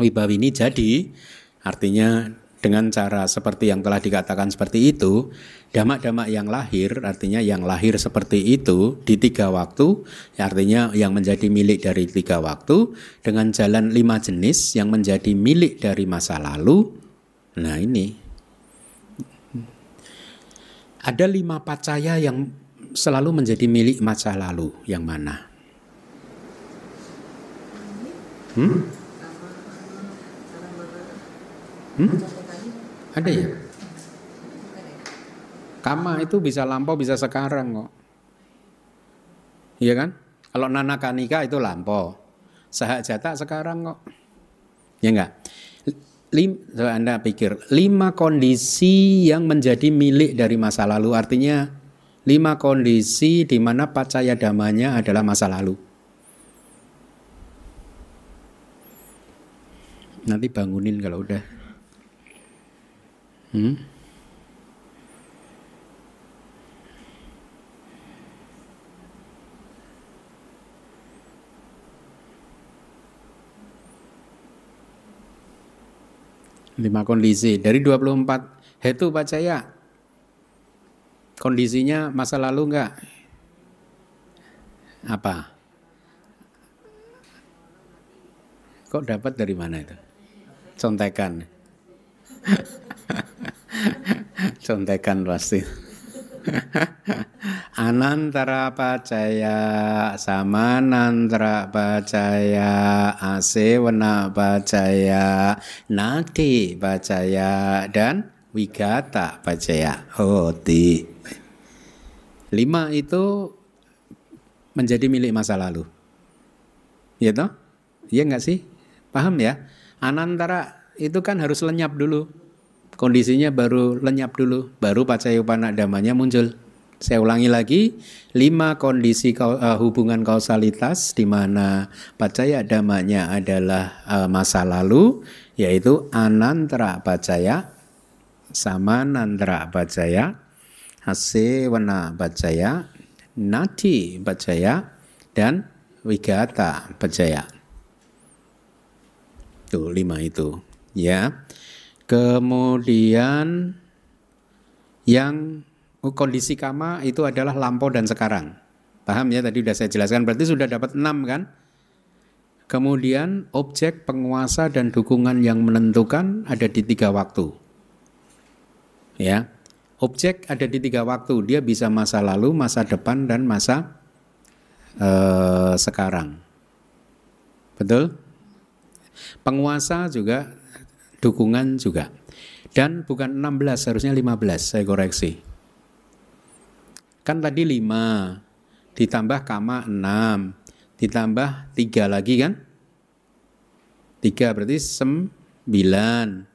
Wibawi ini jadi artinya dengan cara seperti yang telah dikatakan seperti itu, damak-damak yang lahir artinya yang lahir seperti itu di tiga waktu, artinya yang menjadi milik dari tiga waktu dengan jalan lima jenis yang menjadi milik dari masa lalu. Nah ini ada lima pacaya yang selalu menjadi milik masa lalu yang mana? Hmm? Hmm? Ada ya? Kama itu bisa lampau, bisa sekarang kok. Iya kan? Kalau Nana Kanika itu lampau. Sahak jata sekarang kok. Ya enggak? Lim, anda pikir, lima kondisi yang menjadi milik dari masa lalu. Artinya lima kondisi di mana pacaya damanya adalah masa lalu. Nanti bangunin kalau udah. Hmm? Lima kondisi dari 24 hetu pacaya. Kondisinya masa lalu enggak? Apa? Kok dapat dari mana itu? Contekan. Contekan pasti. Anantara pacaya samanantara pacaya asewena pacaya nati pacaya dan wigata pacaya oh di. Lima itu menjadi milik masa lalu. Ya toh? Iya nggak sih? Paham ya Anantara itu kan harus lenyap dulu. Kondisinya baru lenyap dulu, baru pacayupana damanya muncul. Saya ulangi lagi, lima kondisi uh, hubungan kausalitas di mana pacaya damanya adalah uh, masa lalu, yaitu anantara pacaya, sama nantara pacaya, hasewana pacaya, nati pacaya, dan wigata pacaya. Tuh lima itu ya. Kemudian yang oh, kondisi kama itu adalah lampau dan sekarang. Paham ya tadi sudah saya jelaskan berarti sudah dapat enam kan? Kemudian objek penguasa dan dukungan yang menentukan ada di tiga waktu. Ya, objek ada di tiga waktu. Dia bisa masa lalu, masa depan, dan masa uh, sekarang. Betul? Penguasa juga, dukungan juga. Dan bukan 16, harusnya 15, saya koreksi. Kan tadi 5, ditambah kama 6, ditambah 3 lagi kan? 3 berarti 9.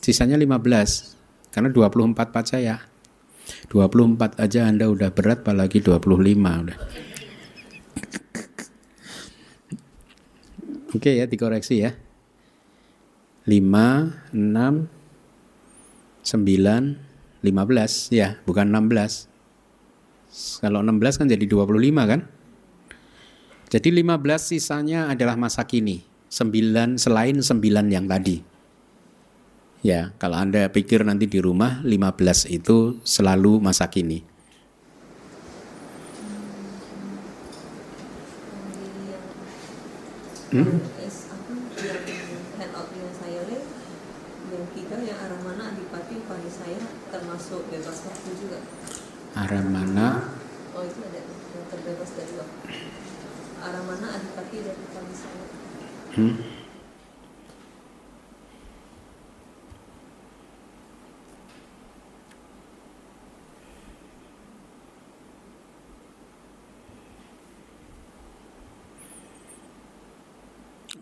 Sisanya 15, karena 24 pacaya. 24 aja Anda udah berat apalagi 25 udah. Oke ya dikoreksi ya. 5, 6, 9, 15 ya bukan 16. Kalau 16 kan jadi 25 kan? Jadi 15 sisanya adalah masa kini. 9 selain 9 yang tadi. Ya, kalau Anda pikir nanti di rumah 15 itu selalu masa kini. Hmm? es apa yang handout yang saya lihat yang tiga yang arah mana adipati upani saya termasuk bebas waktu juga. Arah mana? Oh itu ada yang terbebas dari waktu. Arah mana adipati dari upani saya. Hmm?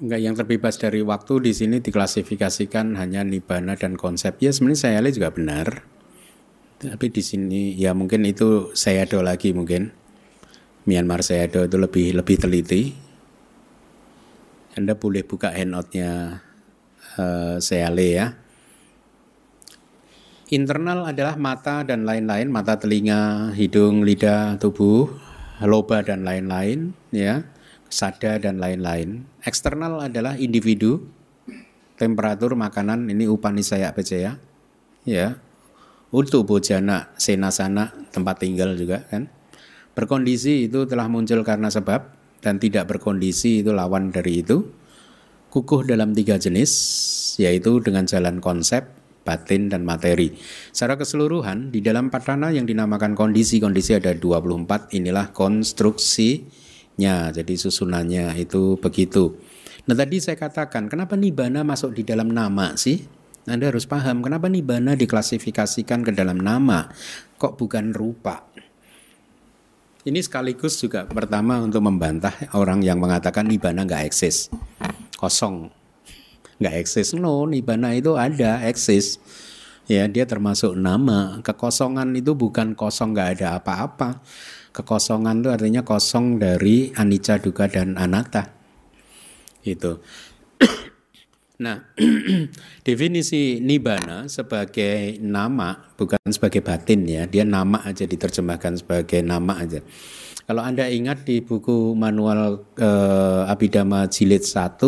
Enggak yang terbebas dari waktu di sini diklasifikasikan hanya nibana dan konsep. Ya sebenarnya saya lihat juga benar. Tapi di sini ya mungkin itu saya do lagi mungkin. Myanmar saya do itu lebih lebih teliti. Anda boleh buka handoutnya uh, saya ya. Internal adalah mata dan lain-lain, mata, telinga, hidung, lidah, tubuh, loba dan lain-lain, ya sada dan lain-lain. Eksternal adalah individu, temperatur makanan ini upanisaya ya, ya. Untuk bojana, senasana, tempat tinggal juga kan. Berkondisi itu telah muncul karena sebab dan tidak berkondisi itu lawan dari itu. Kukuh dalam tiga jenis, yaitu dengan jalan konsep, batin, dan materi. Secara keseluruhan, di dalam patana yang dinamakan kondisi-kondisi ada 24, inilah konstruksi nya jadi susunannya itu begitu. Nah tadi saya katakan kenapa nibana masuk di dalam nama sih? Anda harus paham kenapa nibana diklasifikasikan ke dalam nama, kok bukan rupa. Ini sekaligus juga pertama untuk membantah orang yang mengatakan nibana nggak eksis, kosong, nggak eksis. No, nibana itu ada, eksis. Ya, dia termasuk nama. Kekosongan itu bukan kosong nggak ada apa-apa Kekosongan itu artinya kosong dari anicca, duka dan anatta. Itu. nah, definisi nibbana sebagai nama bukan sebagai batin ya, dia nama aja diterjemahkan sebagai nama aja. Kalau Anda ingat di buku manual eh, Abhidhamma jilid 1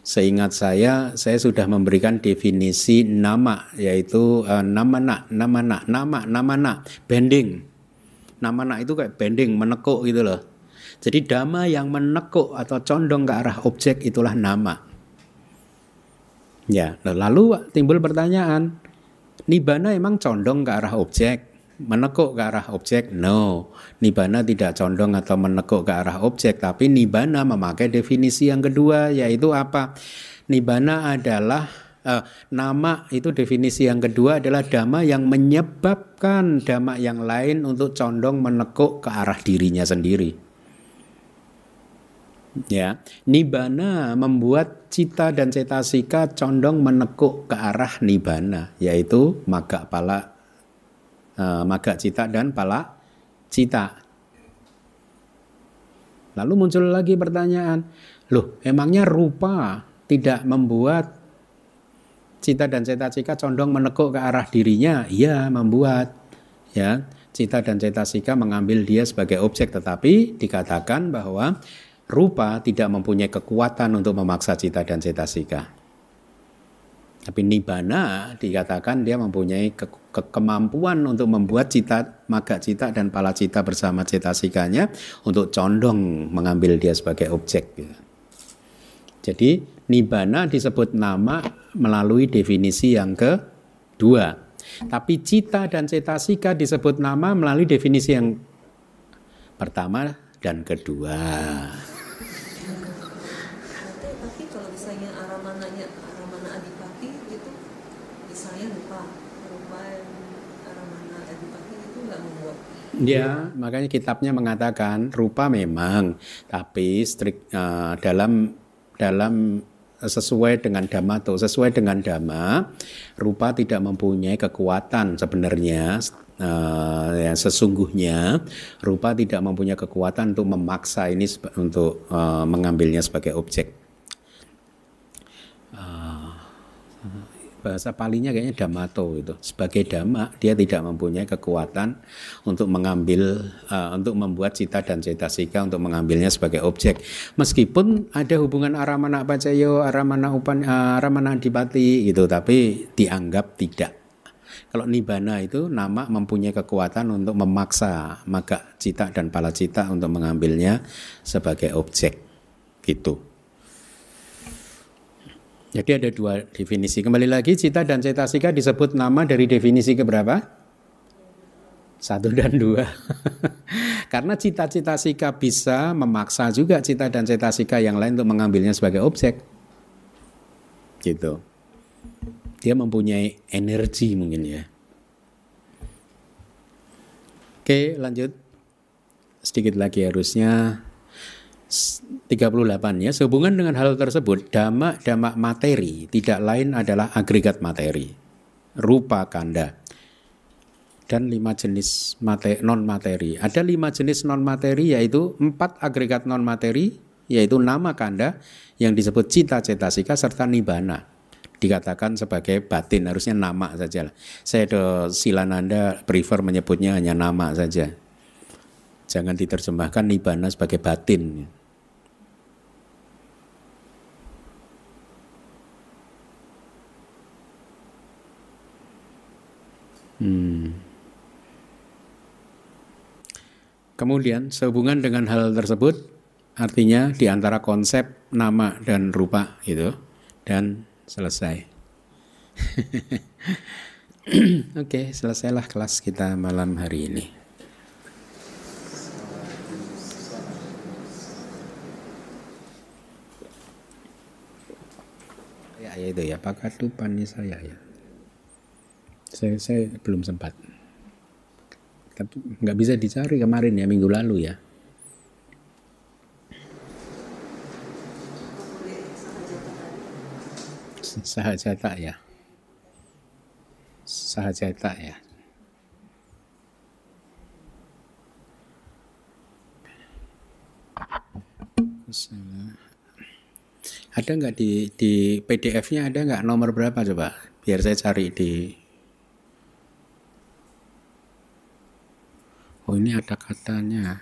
Seingat saya, saya sudah memberikan definisi nama, yaitu uh, nama nak, nama, nama nak, bending. Nama nak itu kayak bending, menekuk gitu loh. Jadi dhamma yang menekuk atau condong ke arah objek itulah nama. Ya, nah, lalu timbul pertanyaan, nibana emang condong ke arah objek, menekuk ke arah objek? No, nibana tidak condong atau menekuk ke arah objek, tapi nibana memakai definisi yang kedua yaitu apa? Nibana adalah uh, nama itu definisi yang kedua adalah dhamma yang menyebabkan dhamma yang lain untuk condong menekuk ke arah dirinya sendiri. Ya, nibana membuat cita dan cetasika condong menekuk ke arah nibana, yaitu maga pala, uh, maga cita dan pala cita. Lalu muncul lagi pertanyaan, loh emangnya rupa tidak membuat cita dan cita-cita condong menekuk ke arah dirinya, iya membuat ya cita dan cita-cita mengambil dia sebagai objek tetapi dikatakan bahwa rupa tidak mempunyai kekuatan untuk memaksa cita dan cita-cita. Tapi nibana dikatakan dia mempunyai ke, ke, kemampuan untuk membuat cita, maga cita dan pala cita bersama cita-sikanya untuk condong mengambil dia sebagai objek. Jadi nibana disebut nama melalui definisi yang kedua. Tapi cita dan cetasika disebut nama melalui definisi yang pertama dan kedua. Tapi kalau misalnya arah mananya arah mana adipati itu misalnya lupa lupa arah mana adipati itu nggak membuat Ya, makanya kitabnya mengatakan rupa memang, tapi strik uh, dalam dalam sesuai dengan dhamma tuh. Sesuai dengan dhamma rupa tidak mempunyai kekuatan sebenarnya uh, yang sesungguhnya rupa tidak mempunyai kekuatan untuk memaksa ini untuk uh, mengambilnya sebagai objek bahasa palinya kayaknya damato itu sebagai dhamma dia tidak mempunyai kekuatan untuk mengambil uh, untuk membuat cita dan cetasika untuk mengambilnya sebagai objek. Meskipun ada hubungan aramana pacayo aramana upan uh, aramana adipati gitu tapi dianggap tidak. Kalau nibana itu nama mempunyai kekuatan untuk memaksa maka cita dan pala cita untuk mengambilnya sebagai objek gitu Jadi ada dua definisi. Kembali lagi cita dan cetasika disebut nama dari definisi keberapa? Satu dan dua. Karena cita-cita sika bisa memaksa juga cita dan cetasika yang lain untuk mengambilnya sebagai objek. Gitu. Dia mempunyai energi mungkin ya. Oke lanjut. Sedikit lagi harusnya 38 ya sehubungan dengan hal tersebut dhamma-dhamma materi tidak lain adalah agregat materi rupa kanda dan lima jenis materi, non materi ada lima jenis non materi yaitu empat agregat non materi yaitu nama kanda yang disebut cita cetasika serta nibana dikatakan sebagai batin harusnya nama saja saya do silananda prefer menyebutnya hanya nama saja. Jangan diterjemahkan nibana sebagai batin Hmm. Kemudian sehubungan dengan hal tersebut artinya di antara konsep nama dan rupa itu dan selesai. Oke, okay, selesailah kelas kita malam hari ini. Ya, ya itu ya, pakatu saya ya saya, saya belum sempat. Tapi nggak bisa dicari kemarin ya minggu lalu ya. Sahajata ya. Sahajata ya. Ada nggak di di PDF-nya ada nggak nomor berapa coba? Biar saya cari di oh ini ada katanya.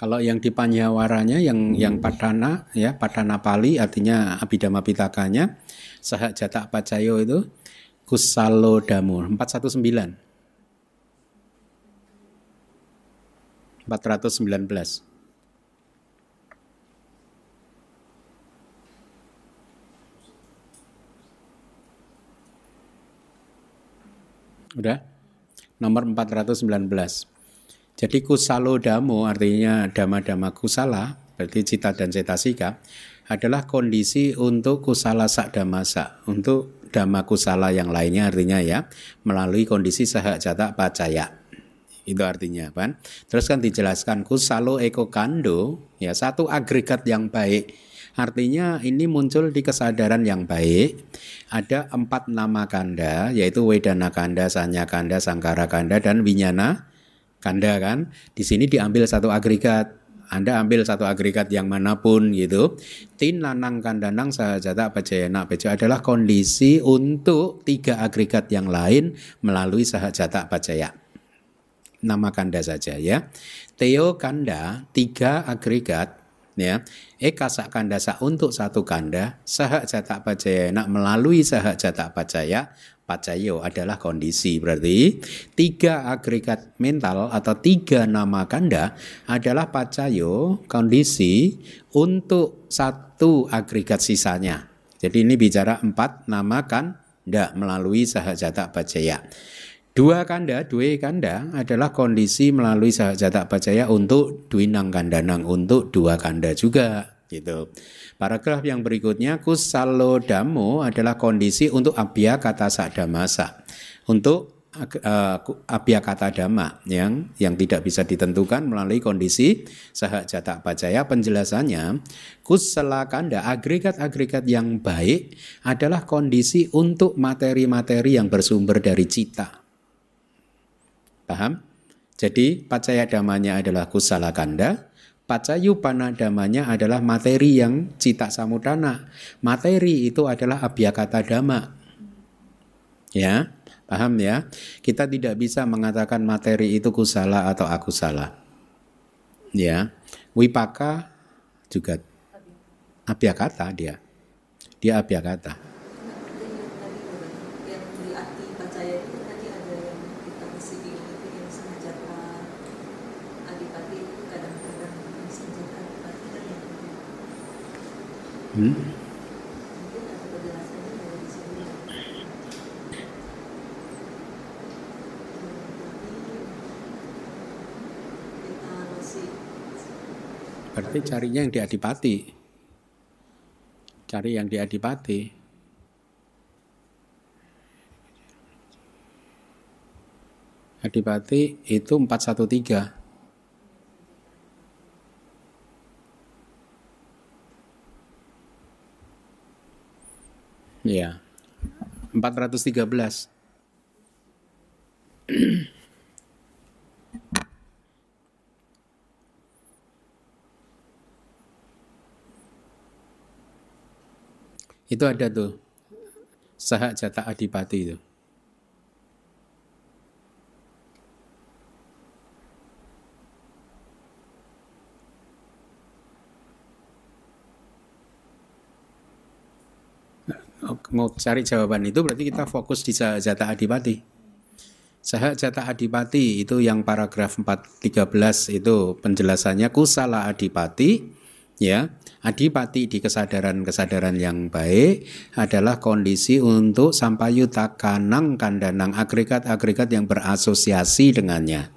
Kalau yang di Panyawaranya yang yang Padana ya Padana Pali artinya Abhidhamma Pitakanya Sahak Jatak Pacayo itu Kusalo Damur 419 419. Udah? Nomor 419. Jadi kusalo damo artinya dama-dama kusala, berarti cita dan cetasika, adalah kondisi untuk kusala sak untuk dama kusala yang lainnya artinya ya, melalui kondisi sahak jata pacaya. Itu artinya kan. Terus kan dijelaskan kusalo eko kando ya satu agregat yang baik. Artinya ini muncul di kesadaran yang baik. Ada empat nama kanda yaitu Wedana kanda, Sanya kanda, Sangkara kanda dan Winyana kanda kan. Di sini diambil satu agregat. Anda ambil satu agregat yang mana pun gitu. Tin lanang kandanang sahajata pajayana bejo adalah kondisi untuk tiga agregat yang lain melalui sahajata pajaya nama kanda saja ya. Teo kanda tiga agregat ya. Eka sak kanda sa untuk satu kanda, sahak jatak nak melalui sahak jatak pacaya, pacayo adalah kondisi. Berarti tiga agregat mental atau tiga nama kanda adalah pacayo kondisi untuk satu agregat sisanya. Jadi ini bicara empat nama kanda melalui sahak jatak pacaya. Dua kanda, dua kanda adalah kondisi melalui sahajata bacaya untuk duinang kandanang untuk dua kanda juga gitu. Paragraf yang berikutnya kusalo damo adalah kondisi untuk abya kata sadamasa. Untuk uh, abya kata dama yang yang tidak bisa ditentukan melalui kondisi sahajata bacaya penjelasannya kusala kanda agregat-agregat yang baik adalah kondisi untuk materi-materi yang bersumber dari cita Paham? Jadi pacaya damanya adalah kusala kanda, pacayupana damanya adalah materi yang cita samudana. Materi itu adalah abhyakata dama. Ya, paham ya? Kita tidak bisa mengatakan materi itu kusala atau akusala. Ya, wipaka juga Abhyakata dia. Dia abhyakata. yang di arti percaya itu tadi ada yang kita mesti bingung itu yang senjata adipati itu kadang-kadang senjata adipati kan yang Hmm? mungkin ada penjelasannya dari di sini kita masih Berarti carinya yang di adipati. Cari yang di adipati. Adipati itu 413. Iya. 413. Itu ada tuh. Sahak jatah adipati itu. Mau cari jawaban itu berarti kita fokus di jatah adipati. Sahak jatah adipati itu yang paragraf 413 itu penjelasannya kusala adipati ya adipati di kesadaran-kesadaran yang baik adalah kondisi untuk sampayuta kanang kandanang agregat-agregat yang berasosiasi dengannya.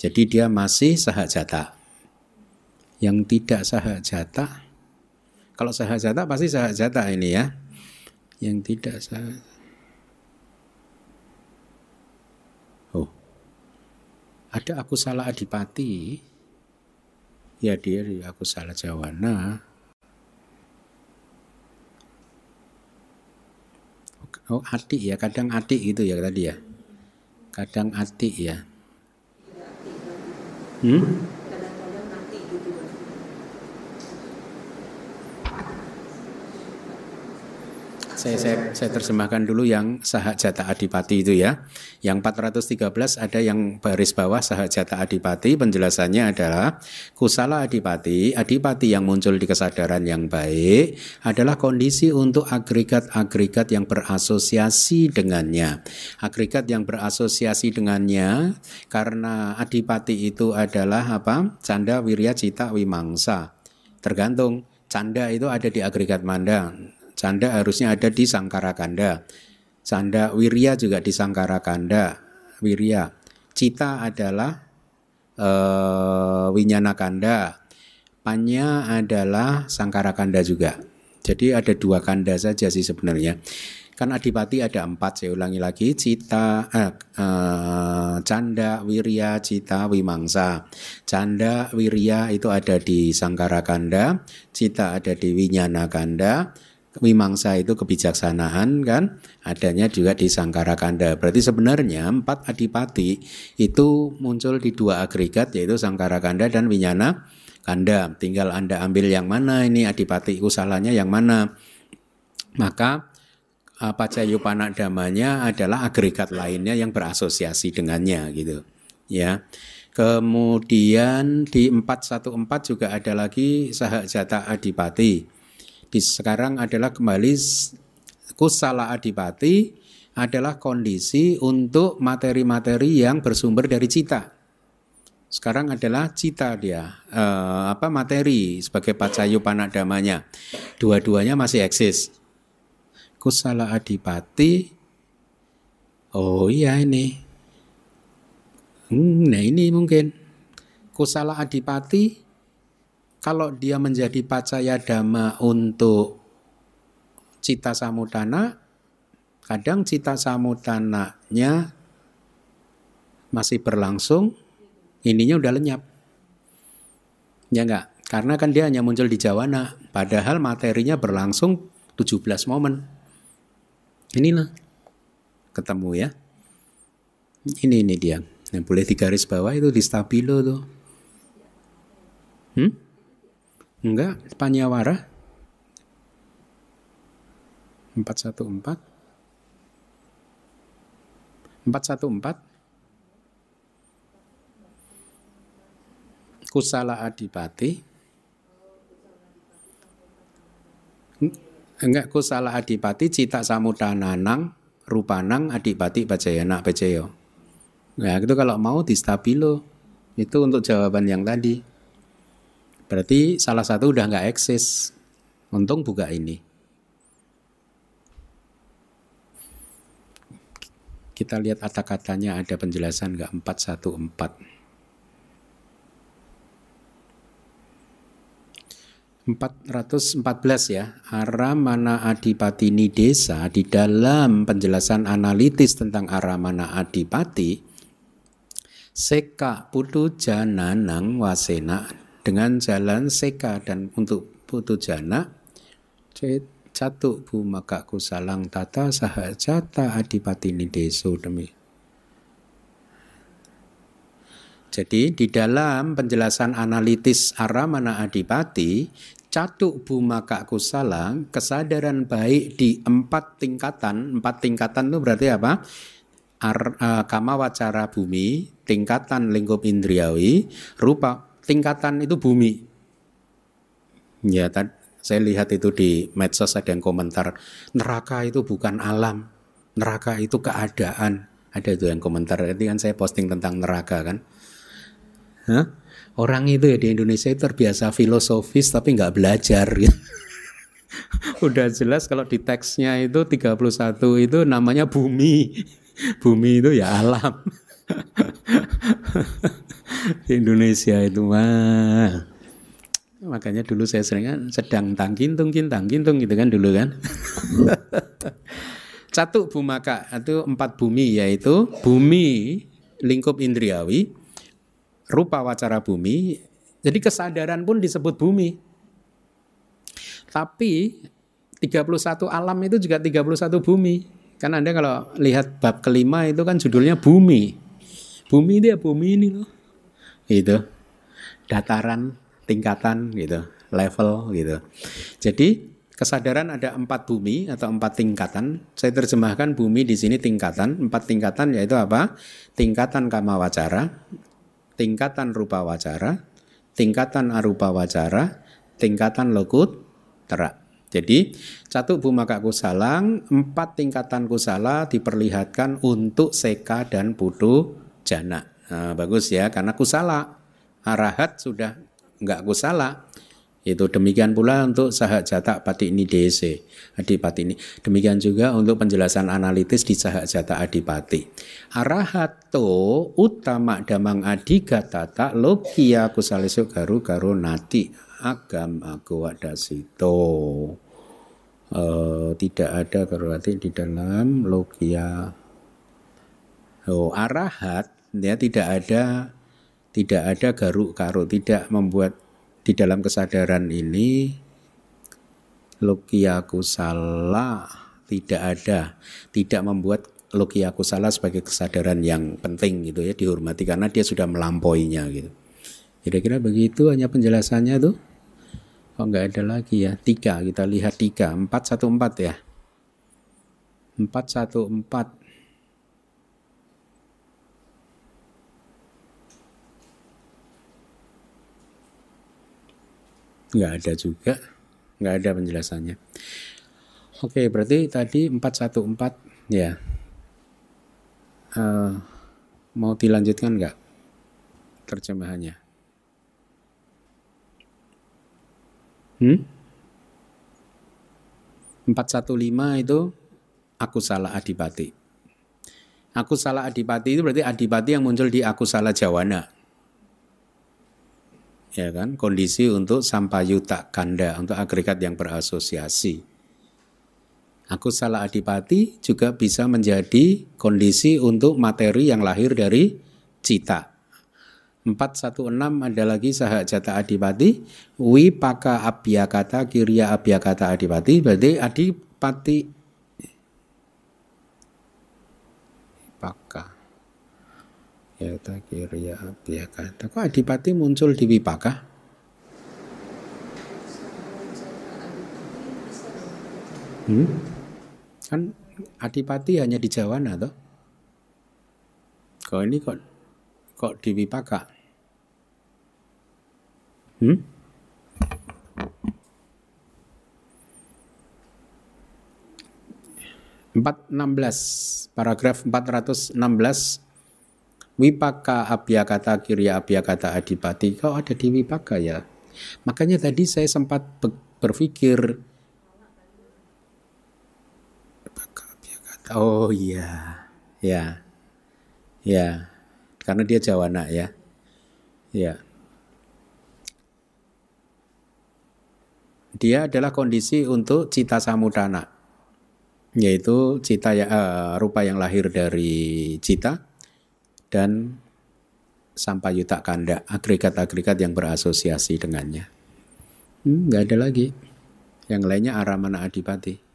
Jadi dia masih sahajata yang tidak sahajata kalau sahajata pasti sahajata ini ya yang tidak sah. Oh. Ada aku salah adipati? Ya dia aku salah jawana. Oh atik ya kadang atik gitu ya tadi ya. Kadang atik ya. Hmm? kadang-kadang nanti gitu Saya, saya, saya terjemahkan dulu yang sahajata adipati itu ya. Yang 413 ada yang baris bawah sahajata adipati. Penjelasannya adalah kusala adipati, adipati yang muncul di kesadaran yang baik adalah kondisi untuk agregat-agregat yang berasosiasi dengannya. Agregat yang berasosiasi dengannya karena adipati itu adalah apa? Canda, wirya, cita, wimangsa. Tergantung. Canda itu ada di agregat manda. Canda harusnya ada di Sangkara Kanda. Canda Wirya juga di Sangkara Kanda. Wirya. Cita adalah uh, Winyana Kanda. Panya adalah Sangkara Kanda juga. Jadi ada dua kanda saja sih sebenarnya. Kan adipati ada empat, saya ulangi lagi. Cita, eh, eh, canda, wirya, cita, wimangsa. Canda, wirya itu ada di Sangkara Kanda. Cita ada di Winyana Kanda Wimangsa itu kebijaksanaan kan adanya juga di Sangkara Kanda. Berarti sebenarnya empat adipati itu muncul di dua agregat yaitu Sangkara Kanda dan Winyana Kanda. Tinggal Anda ambil yang mana ini adipati usalanya yang mana. Maka Pacayupana damanya adalah agregat lainnya yang berasosiasi dengannya gitu. Ya. Kemudian di 414 juga ada lagi sahajata adipati sekarang adalah kembali kusala adipati adalah kondisi untuk materi-materi yang bersumber dari cita. Sekarang adalah cita dia, eh, apa materi sebagai pacayu panadamanya. Dua-duanya masih eksis. Kusala adipati, oh iya ini. Hmm, nah ini mungkin. Kusala adipati kalau dia menjadi pacaya dhamma untuk cita samudana, kadang cita samudananya masih berlangsung, ininya udah lenyap. Ya enggak? Karena kan dia hanya muncul di jawana, padahal materinya berlangsung 17 momen. Inilah ketemu ya. Ini ini dia. Yang boleh digaris bawah itu di stabilo tuh. Hmm? Enggak, Panyawara 414 414 Kusala Adipati. Enggak kusala adipati cita samutananang rupanang adipati bajayana bajayo. Nah itu kalau mau di stabilo itu untuk jawaban yang tadi. Berarti salah satu udah nggak eksis. Untung buka ini. Kita lihat kata-katanya ada penjelasan nggak 414. 414 ya Aramana Adipati Nidesa di dalam penjelasan analitis tentang Aramana Adipati Seka Putu Jana Nang Wasena dengan jalan Seka dan untuk Putu Jana Catuk Bumaka Kusalang Tata Sahajata Adipati Nideso demi Jadi di dalam penjelasan analitis Aramana Adipati, Catuk Bumaka Kusala, kesadaran baik di empat tingkatan, empat tingkatan itu berarti apa? Ar, uh, kama wacara bumi, tingkatan lingkup indriawi, rupa tingkatan itu bumi. Ya, tadi saya lihat itu di medsos ada yang komentar neraka itu bukan alam, neraka itu keadaan. Ada itu yang komentar. Jadi kan saya posting tentang neraka kan. Hah? Orang itu ya di Indonesia itu terbiasa filosofis tapi nggak belajar gitu. Udah jelas kalau di teksnya itu 31 itu namanya bumi. Bumi itu ya alam. di Indonesia itu mah. Makanya dulu saya sering kan sedang tangkintung kintang kintung gitu kan dulu kan. Satu bumaka itu empat bumi yaitu bumi lingkup indriawi, rupa wacara bumi, jadi kesadaran pun disebut bumi. Tapi 31 alam itu juga 31 bumi. Kan Anda kalau lihat bab kelima itu kan judulnya bumi. Bumi dia ya bumi ini loh. Itu. Dataran, tingkatan gitu, level gitu. Jadi kesadaran ada empat bumi atau empat tingkatan. Saya terjemahkan bumi di sini tingkatan. Empat tingkatan yaitu apa? Tingkatan kama wacara, tingkatan rupa wacara, tingkatan arupa wacara, tingkatan lokut terak. Jadi satu bumaka kusalang, empat tingkatan kusala diperlihatkan untuk seka dan putu jana. Nah, bagus ya, karena kusala. Arahat sudah enggak kusala. Itu demikian pula untuk sahak pati ini DC adipati ini. Demikian juga untuk penjelasan analitis di sahak jata adipati. Arahato utama damang adigatata logia kusalesu garu garu nati agam aku wadasito. Uh, tidak ada berarti di dalam logia oh arahat ya tidak ada tidak ada garuk karuk tidak membuat di dalam kesadaran ini logia kusala tidak ada, tidak membuat logia kusala sebagai kesadaran yang penting gitu ya dihormati karena dia sudah melampauinya gitu. Kira-kira begitu hanya penjelasannya tuh. Oh nggak ada lagi ya tiga kita lihat tiga empat satu empat ya empat satu empat nggak ada juga. Nggak ada penjelasannya. Oke berarti tadi 414 ya. Uh, mau dilanjutkan nggak terjemahannya? Hmm? 415 itu aku salah adipati. Aku salah adipati itu berarti adipati yang muncul di aku salah jawana ya kan? Kondisi untuk sampayuta kanda untuk agregat yang berasosiasi. Aku salah adipati juga bisa menjadi kondisi untuk materi yang lahir dari cita. 416 ada lagi saha jata adipati. Wipaka abhyakata kirya abhyakata adipati. Berarti adipati paka ya kirya abhyakata kok adipati muncul di wipaka hmm? kan adipati hanya di Jawana toh kok ini kok kok di wipaka hmm? 416 paragraf 416 Wipaka kata Kirya kata Adipati. Kau ada di Wipaka ya? Makanya tadi saya sempat berpikir oh iya. Ya. Ya. Karena dia Jawana ya. Ya. Dia adalah kondisi untuk cita samudana yaitu cita ya, uh, rupa yang lahir dari cita dan sampayuta kanda agregat-agregat yang berasosiasi dengannya. Hmm, nggak ada lagi. Yang lainnya aramana adipati